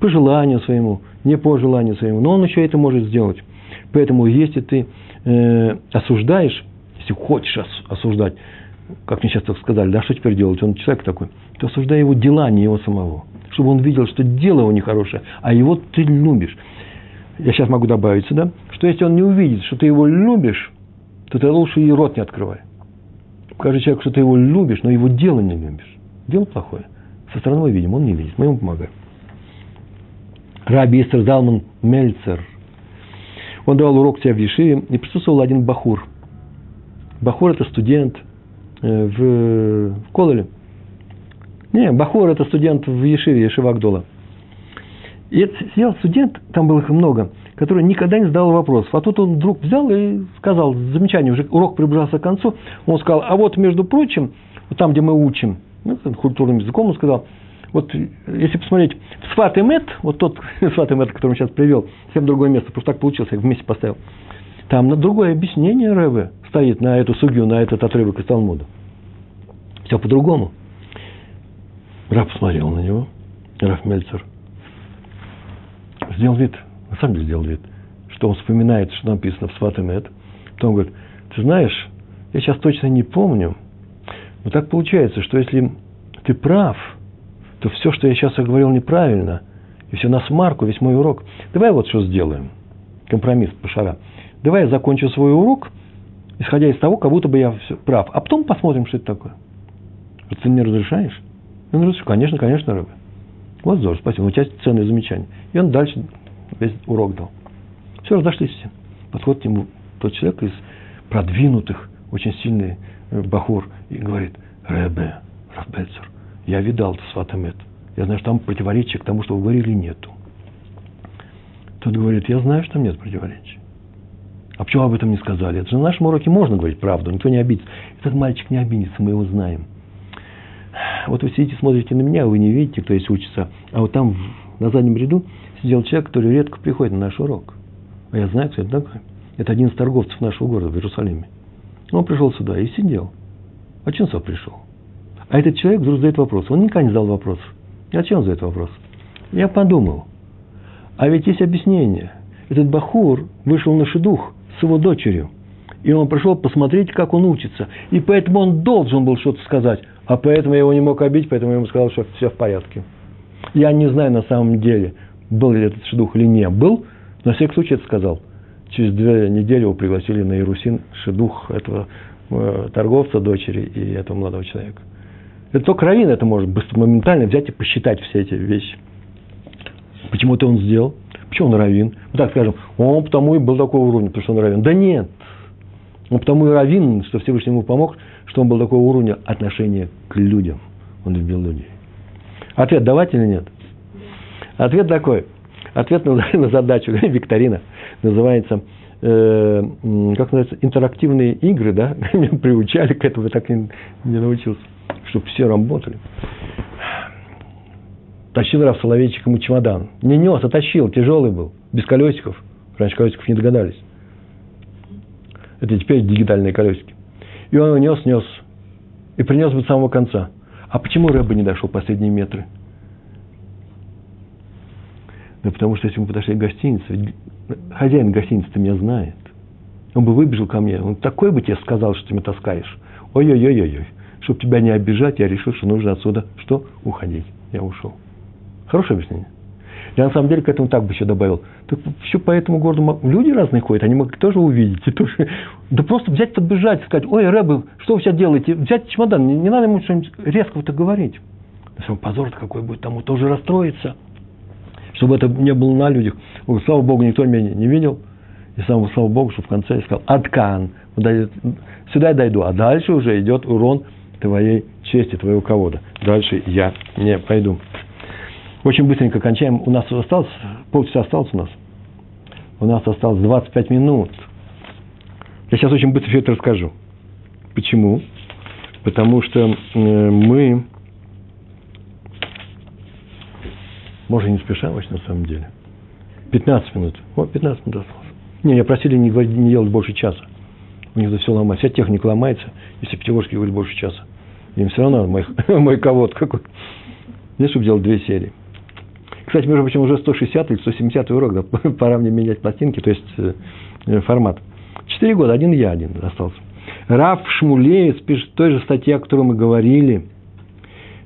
По желанию своему, не по желанию своему, но он еще это может сделать. Поэтому, если ты э, осуждаешь, если хочешь осуждать, как мне так сказали, да, что теперь делать, он человек такой, то осуждай его дела, не его самого. Чтобы он видел, что дело него нехорошее, а его ты любишь. Я сейчас могу добавить сюда, что если он не увидит, что ты его любишь, то ты лучше и рот не открывай. Покажи человеку, что ты его любишь, но его дело не любишь. Дело плохое. Со стороны мы видим, он не видит, мы ему помогаем. Раби Истер Залман Мельцер. Он давал урок себя в Ешиве, и присутствовал один Бахур. Бахур – это студент в, в Кололе. Не, Бахур – это студент в Ешиве, Ешива. И сидел студент, там было их много, который никогда не задал вопросов. А тут он вдруг взял и сказал, замечание, уже урок приближался к концу, он сказал, а вот, между прочим, вот там, где мы учим, ну, культурным языком, он сказал, вот если посмотреть, Сват и Мет, вот тот Сват и Мет, который он сейчас привел, совсем другое место, просто так получилось, я вместе поставил. Там на другое объяснение Рэбе стоит на эту сугию, на этот отрывок из Талмуда. Все по-другому. Раф посмотрел на него, Раф Мельцер, сделал вид, на самом деле сделал вид, что он вспоминает, что написано в Сватемет. Потом говорит, ты знаешь, я сейчас точно не помню, но так получается, что если ты прав, то все, что я сейчас говорил неправильно, и все на смарку, весь мой урок. Давай вот что сделаем. Компромисс, пошара. Давай я закончу свой урок, исходя из того, как будто бы я все прав. А потом посмотрим, что это такое. Ты мне разрешаешь? Он говорит, конечно, конечно, Рэбе. Вот здорово, спасибо. У тебя ценное замечание. И он дальше весь урок дал. Все, разошлись все. Подходит к нему тот человек из продвинутых, очень сильный э, бахур, и говорит, Рэбе, Рафбельцер, я видал Сватамет. Я знаю, что там противоречия к тому, что вы говорили, нету. Тот говорит, я знаю, что там нет противоречия. А почему об этом не сказали? Это же на нашем уроке можно говорить правду, никто не обидится. Этот мальчик не обидится, мы его знаем. Вот вы сидите, смотрите на меня, вы не видите, кто здесь учится. А вот там, на заднем ряду, сидел человек, который редко приходит на наш урок. А я знаю, кто это такой. Это один из торговцев нашего города в Иерусалиме. Он пришел сюда и сидел. А чем он пришел? А этот человек вдруг задает вопрос. Он никогда не задал вопрос. А чем он задает вопрос? Я подумал. А ведь есть объяснение. Этот Бахур вышел на шедух с его дочерью. И он пришел посмотреть, как он учится. И поэтому он должен был что-то сказать. А поэтому я его не мог обидеть, поэтому я ему сказал, что все в порядке. Я не знаю на самом деле, был ли этот шедух или не был, но всякий случай это сказал. Через две недели его пригласили на Иерусин шедух этого э, торговца, дочери и этого молодого человека. Это только раввин это может быстро, моментально взять и посчитать все эти вещи. Почему это он сделал? Почему он раввин? Мы так скажем, он потому и был такого уровня, потому что он раввин. Да нет. Он потому и раввин, что Всевышний ему помог, что он был такого уровня отношения к людям. Он любил людей. Ответ давать или нет? Ответ такой. Ответ на, на задачу, викторина, называется, э, как называется, интерактивные игры, да? Меня приучали к этому, я так не, не научился, чтобы все работали. Тащил Раф Соловейчик ему чемодан. Не нес, а тащил, тяжелый был, без колесиков. Раньше колесиков не догадались. Это теперь дигитальные колесики. И он его нес, нес. И принес бы с самого конца. А почему Рэба не дошел последние метры? Да потому что если мы подошли к гостинице, хозяин гостиницы меня знает. Он бы выбежал ко мне, он такой бы тебе сказал, что ты меня таскаешь. Ой-ой-ой-ой-ой. Чтобы тебя не обижать, я решил, что нужно отсюда что? Уходить. Я ушел. Хорошее объяснение. Я на самом деле к этому так бы еще добавил. Так все по этому городу люди разные ходят, они могут тоже увидеть. И тоже, да просто взять, подбежать, сказать, ой, Рэбы, что вы сейчас делаете? Взять чемодан, не, не надо ему что-нибудь резкого-то говорить. Позор-то какой будет, тому тоже расстроиться. Чтобы это не было на людях. Слава Богу, никто меня не видел. И слава, слава Богу, что в конце я сказал, Аткан, сюда я дойду, а дальше уже идет урон твоей чести, твоего кого-то. Дальше я не пойду. Очень быстренько кончаем. У нас осталось, полчаса осталось у нас. У нас осталось 25 минут. Я сейчас очень быстро все это расскажу. Почему? Потому что э, мы, может, не спешим вообще на самом деле. 15 минут. Вот 15 минут осталось. Не, я просили не, не делать больше часа. У них за все ломается. Вся техника ломается, если пятигорский говорит больше часа. Им все равно мой, мой кого-то какой. Мне, чтобы делать две серии. Кстати, между прочим, уже 160 или 170 урок, да, пора мне менять пластинки, то есть э, формат. Четыре года, один я один остался. Раф Шмулеец пишет в той же статье, о которой мы говорили,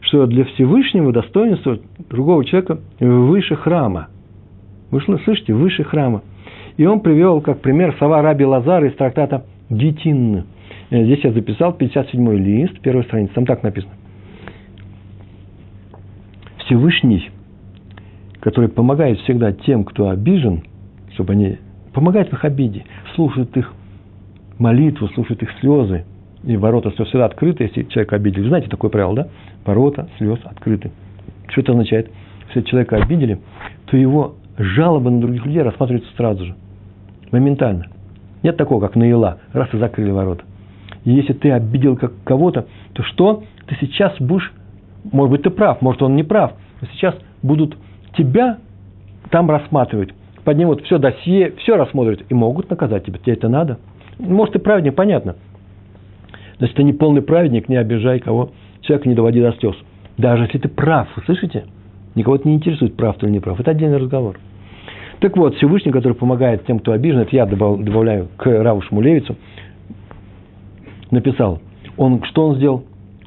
что для Всевышнего достоинства другого человека выше храма. Вы слышите, выше храма. И он привел как пример слова Раби Лазара из трактата Гитин. Э, здесь я записал 57-й лист, первая страница, там так написано. Всевышний, который помогает всегда тем, кто обижен, чтобы они помогают в их обиде, слушают их молитву, слушают их слезы, и ворота слез всегда открыты, если человека обидели. Знаете такое правило, да? Ворота слез открыты. Что это означает? Если человека обидели, то его жалобы на других людей рассматриваются сразу же, моментально. Нет такого, как наила, раз и закрыли ворота. И если ты обидел кого-то, то что? Ты сейчас будешь, может быть, ты прав, может, он не прав, но сейчас будут тебя там рассматривать. Поднимут все досье, все рассмотрят и могут наказать тебя. Тебе это надо? Может, ты праведник, понятно. Но если ты не полный праведник, не обижай кого. Человека не доводи до слез. Даже если ты прав, вы слышите? Никого это не интересует, прав ты или не прав. Это отдельный разговор. Так вот, Всевышний, который помогает тем, кто обижен, это я добавляю к Раву Шмулевицу, написал, он, что он сделал?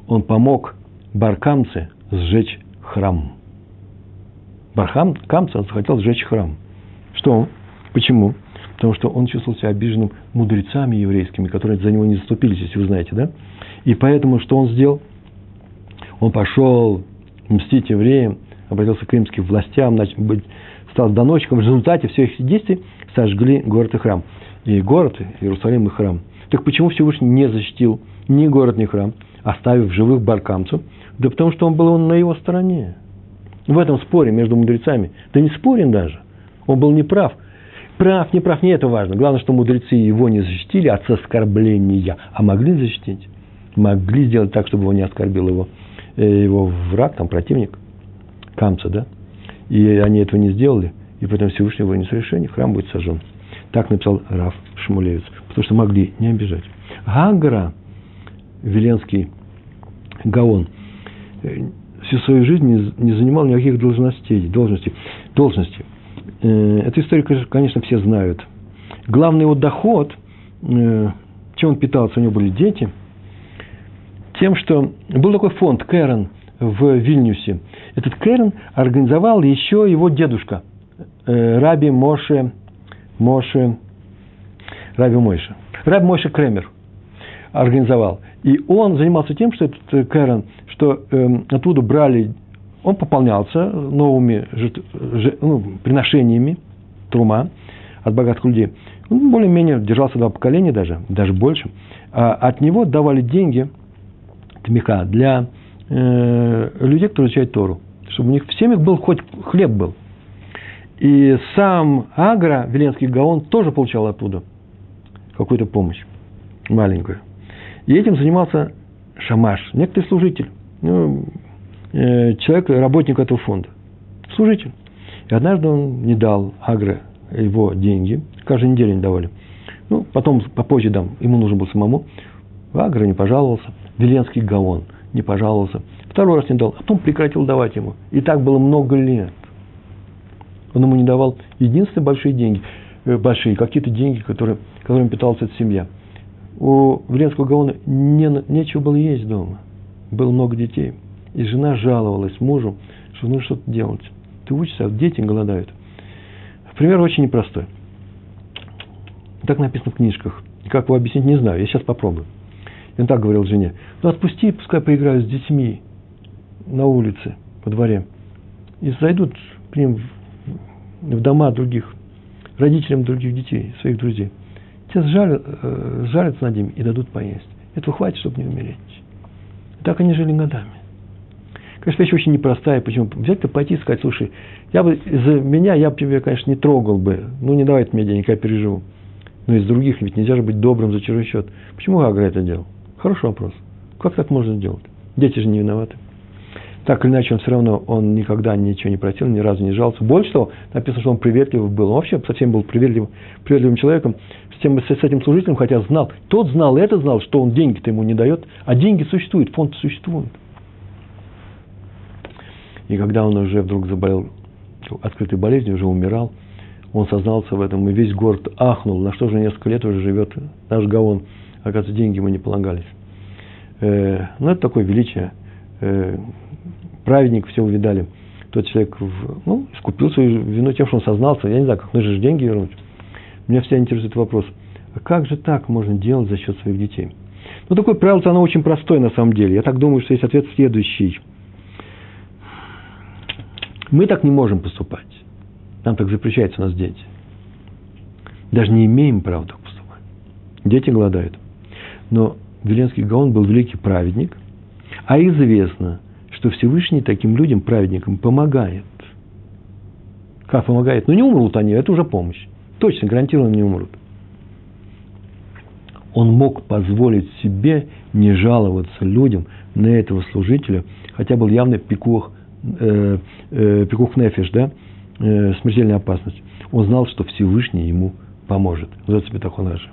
Он помог Баркамце сжечь храм. Баркамце он захотел сжечь храм. Что? Почему? Потому что он чувствовал себя обиженным мудрецами еврейскими, которые за него не заступились, если вы знаете, да? И поэтому что он сделал? Он пошел мстить евреям, обратился к римским властям, стал доносчиком. В результате всех этих действий сожгли город и храм. И город, Иерусалим и храм. Так почему Всевышний не защитил ни город, ни храм, оставив живых баркамцев? Да потому что он был он на его стороне. В этом споре между мудрецами. Да не спорим даже. Он был неправ. Прав, не прав, не это важно. Главное, что мудрецы его не защитили от оскорбления, а могли защитить. Могли сделать так, чтобы его не оскорбил его, э, его враг, там, противник, камца, да? И они этого не сделали, и поэтому Всевышний вынес решение, храм будет сожжен. Так написал Раф Шмулевец, потому что могли не обижать. Гагара, Веленский Гаон, э, всю свою жизнь не, не занимал никаких должностей, должностей, должностей. Э, эту историю, конечно, все знают. Главный его доход, э, чем он питался, у него были дети, тем, что был такой фонд Кэрон – в Вильнюсе. Этот Керн организовал еще его дедушка, э, Раби Моше, Моше, Раби Мойша. Раби Мойша Кремер организовал. И он занимался тем, что этот э, Керн, что э, оттуда брали, он пополнялся новыми жит, ж, ну, приношениями трума от богатых людей. Он более-менее держался два поколения даже, даже больше. А от него давали деньги, тмеха, для э, людей, которые изучают Тору. Чтобы у них в семьях был хоть хлеб был. И сам Агра, Веленский Гаон, тоже получал оттуда какую-то помощь маленькую. И этим занимался Шамаш, некоторый служитель, ну, э, человек, работник этого фонда, служитель. И однажды он не дал Агре его деньги, каждую неделю не давали. Ну, потом, попозже дам, ему нужен был самому. Агра не пожаловался. Веленский Гаон не пожаловался. Второй раз не дал, а потом прекратил давать ему. И так было много лет. Он ему не давал единственные большие деньги, э, большие, какие-то деньги, которые, которыми питалась эта семья. У Вленского Гаона не, нечего было есть дома. Было много детей. И жена жаловалась мужу, что нужно что-то делать. Ты учишься, а дети голодают. Пример очень непростой. Так написано в книжках. Как его объяснить, не знаю. Я сейчас попробую. И он так говорил жене, ну отпусти, пускай поиграют с детьми на улице, во дворе. И зайдут к ним в, в дома других родителям других детей, своих друзей. Те сжалят, э, сжалятся над ними и дадут поесть. Этого хватит, чтобы не умереть. Так они жили годами. Конечно, вещь очень непростая. Почему? Взять-то пойти и сказать, слушай, я бы из-за меня, я бы тебя, конечно, не трогал бы. Ну, не давай мне денег, я переживу. Но из других ведь нельзя же быть добрым за чужой счет. Почему Агра это делал? Хороший вопрос. Как так можно сделать? Дети же не виноваты. Так или иначе, он все равно, он никогда ничего не просил, ни разу не жаловался. Больше того, написано, что он приветливый был. Он вообще совсем был приветливым, приветливым человеком. С, тем, с этим служителем, хотя знал, тот знал, и это знал, что он деньги-то ему не дает, а деньги существуют, фонд существует. И когда он уже вдруг заболел открытой болезнью, уже умирал, он сознался в этом, и весь город ахнул, на что же несколько лет уже живет наш Гаон. Оказывается, деньги ему не полагались. Э, ну, это такое величие. Праведник все увидали. Тот человек ну, искупил свою вину тем, что он сознался. Я не знаю, как нужно же деньги вернуть. Меня всегда интересует вопрос, а как же так можно делать за счет своих детей? Ну, такое правило, оно очень простое на самом деле. Я так думаю, что есть ответ следующий – мы так не можем поступать. Нам так запрещается у нас дети. Даже не имеем права так поступать. Дети голодают. Но Веленский Гаон был великий праведник, а известно, что Всевышний таким людям, праведникам, помогает. Как помогает? Ну, не умрут они, это уже помощь. Точно, гарантированно не умрут. Он мог позволить себе не жаловаться людям на этого служителя, хотя был явный пикух э, э, пикух нефиш, да, э, смертельная опасность, он знал, что Всевышний ему поможет. Вот это Раши.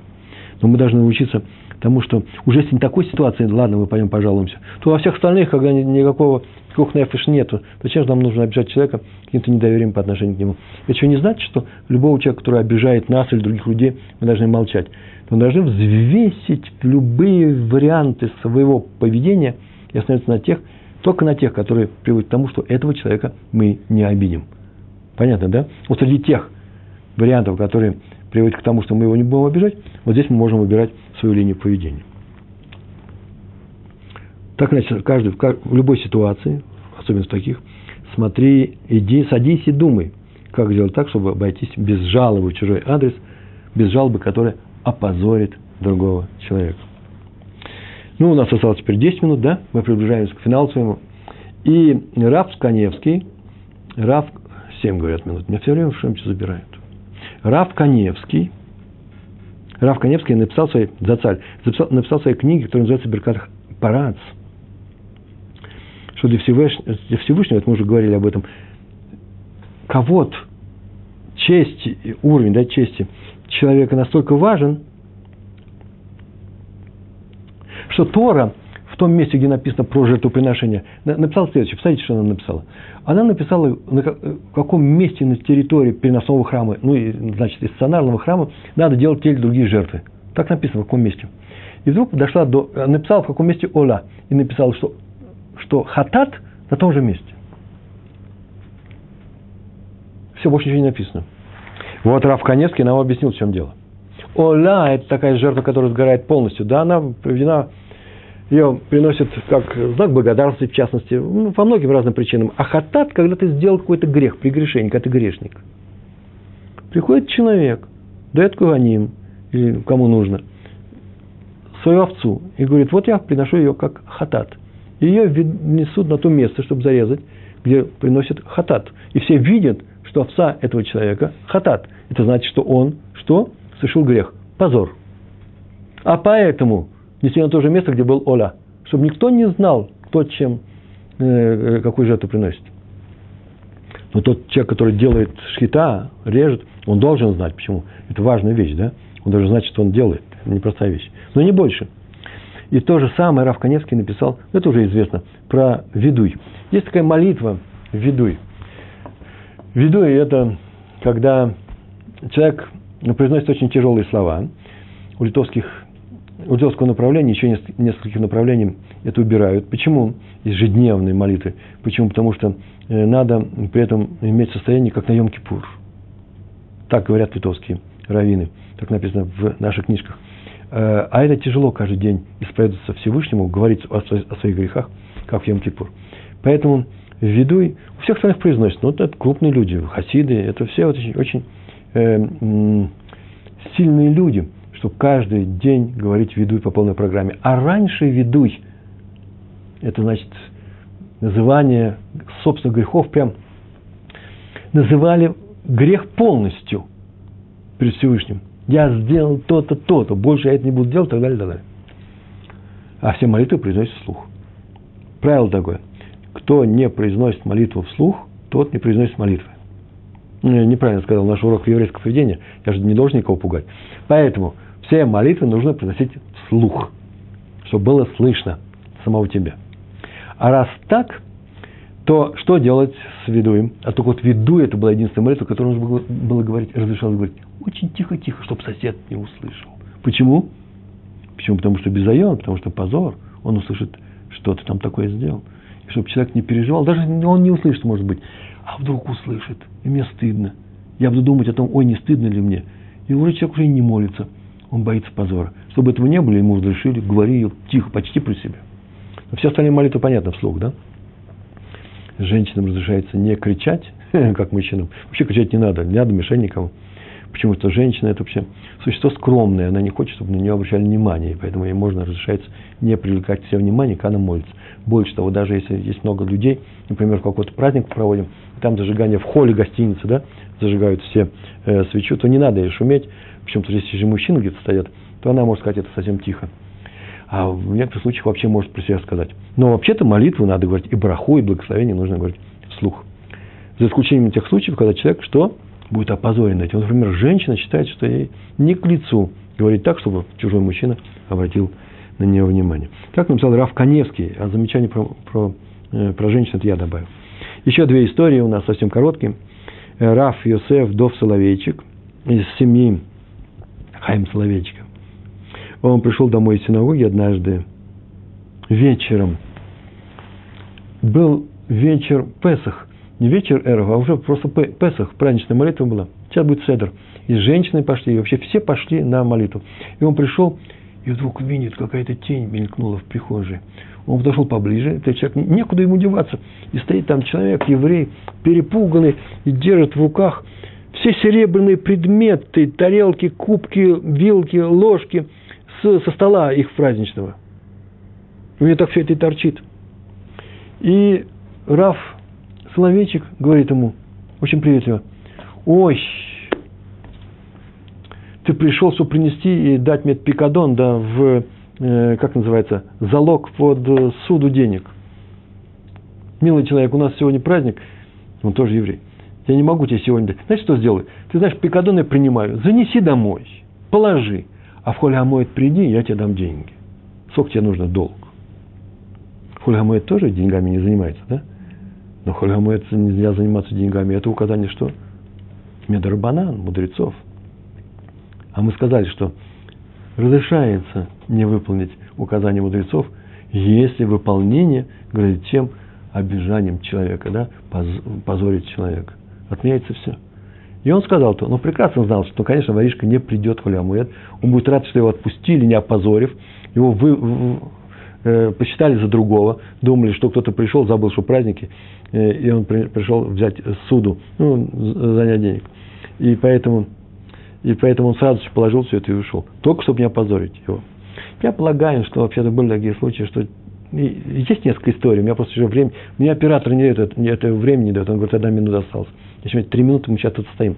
Но мы должны научиться тому, что уже если не такой ситуации, ладно, мы пойдем пожалуемся, то во всех остальных, когда никакого нефиш нету, зачем же нам нужно обижать человека каким-то недоверием по отношению к нему? Это что не значит, что любого человека, который обижает нас или других людей, мы должны молчать. Мы должны взвесить любые варианты своего поведения и остановиться на тех, только на тех, которые приводят к тому, что этого человека мы не обидим. Понятно, да? Вот среди тех вариантов, которые приводят к тому, что мы его не будем обижать, вот здесь мы можем выбирать свою линию поведения. Так, значит, каждый, в любой ситуации, особенно в таких, смотри, иди, садись и думай, как сделать так, чтобы обойтись без жалобы в чужой адрес, без жалобы, которая опозорит другого человека. Ну, у нас осталось теперь 10 минут, да? Мы приближаемся к финалу своему. И Раф Каневский, Раф, 7, говорят, минут, меня все время что-нибудь забирают. Раф Каневский, Раф Каневский написал свои, за царь, записал, написал свои книги, которые называются Беркат Парац. Что для Всевышнего, для Всевышнего, это мы уже говорили об этом, кого-то, честь, уровень да, чести человека настолько важен, что Тора том месте, где написано про жертвоприношение, написала следующее. Посмотрите, что она написала. Она написала, на каком месте на территории переносного храма, ну, значит, из стационарного храма, надо делать те или другие жертвы. Так написано, в каком месте. И вдруг дошла до... Написала, в каком месте Ола. И написала, что, что хатат на том же месте. Все, больше ничего не написано. Вот Раф Конецкий нам объяснил, в чем дело. Ола – это такая жертва, которая сгорает полностью. Да, она приведена ее приносят как знак благодарности, в частности, ну, по многим разным причинам. А хатат, когда ты сделал какой-то грех, прегрешение, когда ты грешник. Приходит человек, дает куаним, или кому нужно, свою овцу, и говорит, вот я приношу ее как хатат. Ее несут на то место, чтобы зарезать, где приносят хатат. И все видят, что овца этого человека хатат. Это значит, что он что? Совершил грех. Позор. А поэтому нести на то же место, где был Оля, чтобы никто не знал, кто чем, э, э, какую жертву приносит. Но тот человек, который делает шхита, режет, он должен знать, почему. Это важная вещь, да? Он должен знать, что он делает. Это непростая вещь. Но не больше. И то же самое Раф Конецкий написал, это уже известно, про ведуй. Есть такая молитва ведуй. Ведуй – это когда человек произносит очень тяжелые слова. У литовских Удельского направления, еще нескольких направлений это убирают. Почему? Ежедневные молитвы. Почему? Потому что э, надо при этом иметь состояние, как на Йом-Кипур. Так говорят литовские раввины. Так написано в наших книжках. Э, а это тяжело каждый день исповедоваться Всевышнему, говорить о своих грехах, как в Йом-Кипур. Поэтому в виду у всех остальных произносят, ну, это крупные люди, хасиды, это все очень, очень э, сильные люди, чтобы каждый день говорить «ведуй» по полной программе. А раньше «ведуй» – это значит называние собственных грехов, прям называли грех полностью перед Всевышним. Я сделал то-то, то-то, больше я это не буду делать, так далее, так далее. А все молитвы произносят вслух. Правило такое. Кто не произносит молитву вслух, тот не произносит молитвы. Ну, я неправильно сказал наш урок еврейского поведения. Я же не должен никого пугать. Поэтому все молитвы нужно произносить вслух, чтобы было слышно самого тебя. А раз так, то что делать с ведуем? А только вот веду это была единственная молитва, которую нужно было говорить, разрешалось говорить очень тихо-тихо, чтобы сосед не услышал. Почему? Почему? Потому что безайон, потому что позор. Он услышит, что ты там такое сделал. И чтобы человек не переживал, даже он не услышит, может быть, а вдруг услышит, и мне стыдно. Я буду думать о том, ой, не стыдно ли мне. И уже человек уже не молится, он боится позора. Чтобы этого не было, ему разрешили, говори ее тихо, почти при себе. Но все остальные молитвы понятно вслух, да? Женщинам разрешается не кричать, как мужчинам. Вообще кричать не надо, не надо мешать никому. Почему? Что женщина – это вообще существо скромное, она не хочет, чтобы на нее обращали внимание, поэтому ей можно разрешается не привлекать себе внимание, когда она молится. Больше того, даже если есть много людей, например, какой-то праздник проводим, там зажигание в холле гостиницы, да, зажигают все э, свечу, то не надо ей шуметь. Почему-то, если же мужчины где-то стоят, то она может сказать это совсем тихо. А в некоторых случаях вообще может про себя сказать. Но вообще-то молитву надо говорить, и браху, и благословение нужно говорить вслух. За исключением тех случаев, когда человек что? Будет опозорен этим. Например, женщина считает, что ей не к лицу говорить так, чтобы чужой мужчина обратил на нее внимание. Как написал Раф Коневский, а замечание про, про, э, про женщин это я добавил. Еще две истории у нас совсем короткие. Э, Раф Йосеф Дов Соловейчик из семьи Хайм Соловейчика. Он пришел домой из синагоги однажды вечером. Был вечер Песах. Не вечер Эров, а уже просто Песах, праздничная молитва была. Сейчас будет Седр. И женщины пошли, и вообще все пошли на молитву. И он пришел, и вдруг видит, какая-то тень мелькнула в прихожей. Он подошел поближе, этот человек, некуда ему деваться. И стоит там человек, еврей, перепуганный, и держит в руках все серебряные предметы, тарелки, кубки, вилки, ложки с, со стола их праздничного. У него так все это и торчит. И Раф Соловейчик говорит ему, очень приветливо, ой, ты пришел, чтобы принести и дать мне пикадон, да, в, э, как называется, залог под суду денег. Милый человек, у нас сегодня праздник, он тоже еврей. Я не могу тебе сегодня дать. Знаешь, что сделай? Ты знаешь, пикадон я принимаю. Занеси домой, положи. А в холямоид приди, я тебе дам деньги. Сколько тебе нужно долг? Холямоид тоже деньгами не занимается, да? Но холямоид нельзя заниматься деньгами. Это указание что? Медарбанан, мудрецов – а мы сказали, что разрешается не выполнить указания мудрецов, если выполнение грозит чем? Обижанием человека, да? позорить человека. Отменяется все. И он сказал то, но прекрасно знал, что, конечно, воришка не придет в Халямуэд. Он будет рад, что его отпустили, не опозорив. Его вы, э, посчитали за другого, думали, что кто-то пришел, забыл, что праздники, э, и он при, пришел взять суду, ну, занять денег. И поэтому и поэтому он сразу же положил все это и ушел. Только чтобы не опозорить его. Я полагаю, что вообще-то были такие случаи, что есть несколько историй, у меня просто уже время, мне оператор не дает, это, это времени не дает, он говорит, одна минута осталась. Еще три минуты мы сейчас тут стоим.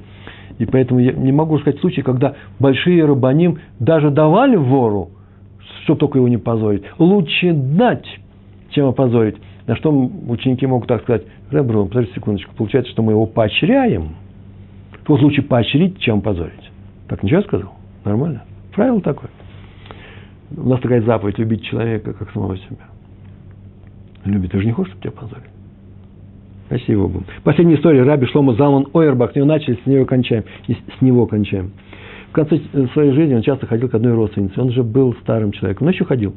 И поэтому я не могу сказать случаи, когда большие рабаним даже давали вору, чтобы только его не позорить. Лучше дать, чем опозорить. На что ученики могут так сказать, Ребру, подожди секундочку, получается, что мы его поощряем. То лучше поощрить, чем позорить. Так ничего сказал? Нормально? Правило такое. У нас такая заповедь любить человека, как самого себя. Любит. Ты же не хочешь, чтобы тебя позорили. Спасибо Богу. Последняя история. Раби Шлома Залман Ойербах. С начали, с него кончаем. И с него кончаем. В конце своей жизни он часто ходил к одной родственнице. Он же был старым человеком, но еще ходил.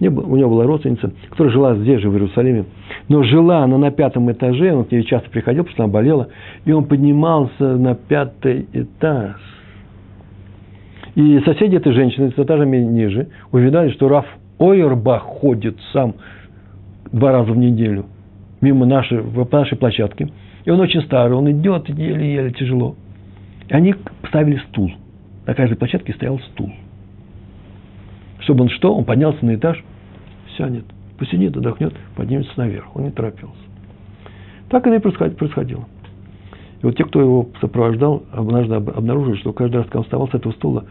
У него была родственница, которая жила здесь же, в Иерусалиме. Но жила она на пятом этаже, он к ней часто приходил, потому что она болела. И он поднимался на пятый этаж. И соседи этой женщины, с этажами ниже, увидали, что Раф Ойербах ходит сам два раза в неделю мимо нашей, нашей площадке. И он очень старый, он идет еле-еле тяжело. И они поставили стул. На каждой площадке стоял стул. Чтобы он что? Он поднялся на этаж, сядет, посидит, отдохнет, поднимется наверх. Он не торопился. Так это и происходило. И вот те, кто его сопровождал, однажды обнаружили, что каждый раз, когда он вставал с этого стула,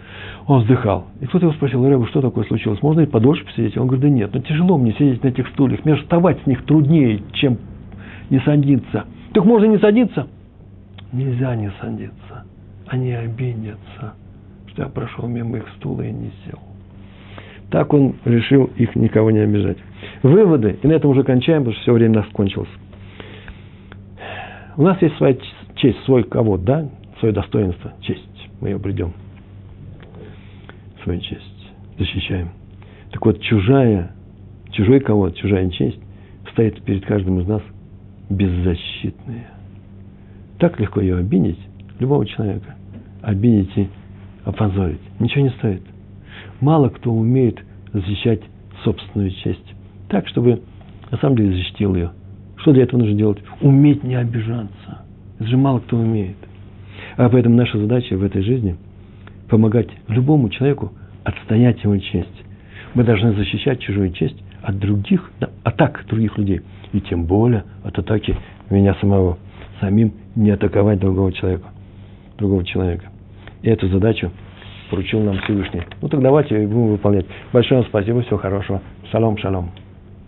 он вздыхал. И кто-то его спросил, Рэба, что такое случилось? Можно и подольше посидеть? Он говорит, да нет, ну тяжело мне сидеть на этих стульях. Мне вставать с них труднее, чем не садиться. Так можно не садиться? Нельзя не садиться. Они обидятся, я прошел мимо их стула и не сел. Так он решил их никого не обижать. Выводы, и на этом уже кончаем, потому что все время нас кончилось. У нас есть своя честь, свой кого, да, свое достоинство, честь. Мы ее придем. Свою честь. Защищаем. Так вот, чужая, чужой кого, чужая честь стоит перед каждым из нас беззащитная. Так легко ее обидеть, любого человека. Обидеть и опозорить. Ничего не стоит. Мало кто умеет защищать собственную честь. Так, чтобы на самом деле защитил ее. Что для этого нужно делать? Уметь не обижаться. Это же мало кто умеет. А поэтому наша задача в этой жизни – помогать любому человеку отстоять его честь. Мы должны защищать чужую честь от других, атак других людей. И тем более от атаки меня самого. Самим не атаковать другого человека. Другого человека. Эту задачу поручил нам Всевышний. Ну так давайте будем выполнять. Большое вам спасибо, всего хорошего. Шалом, шалом.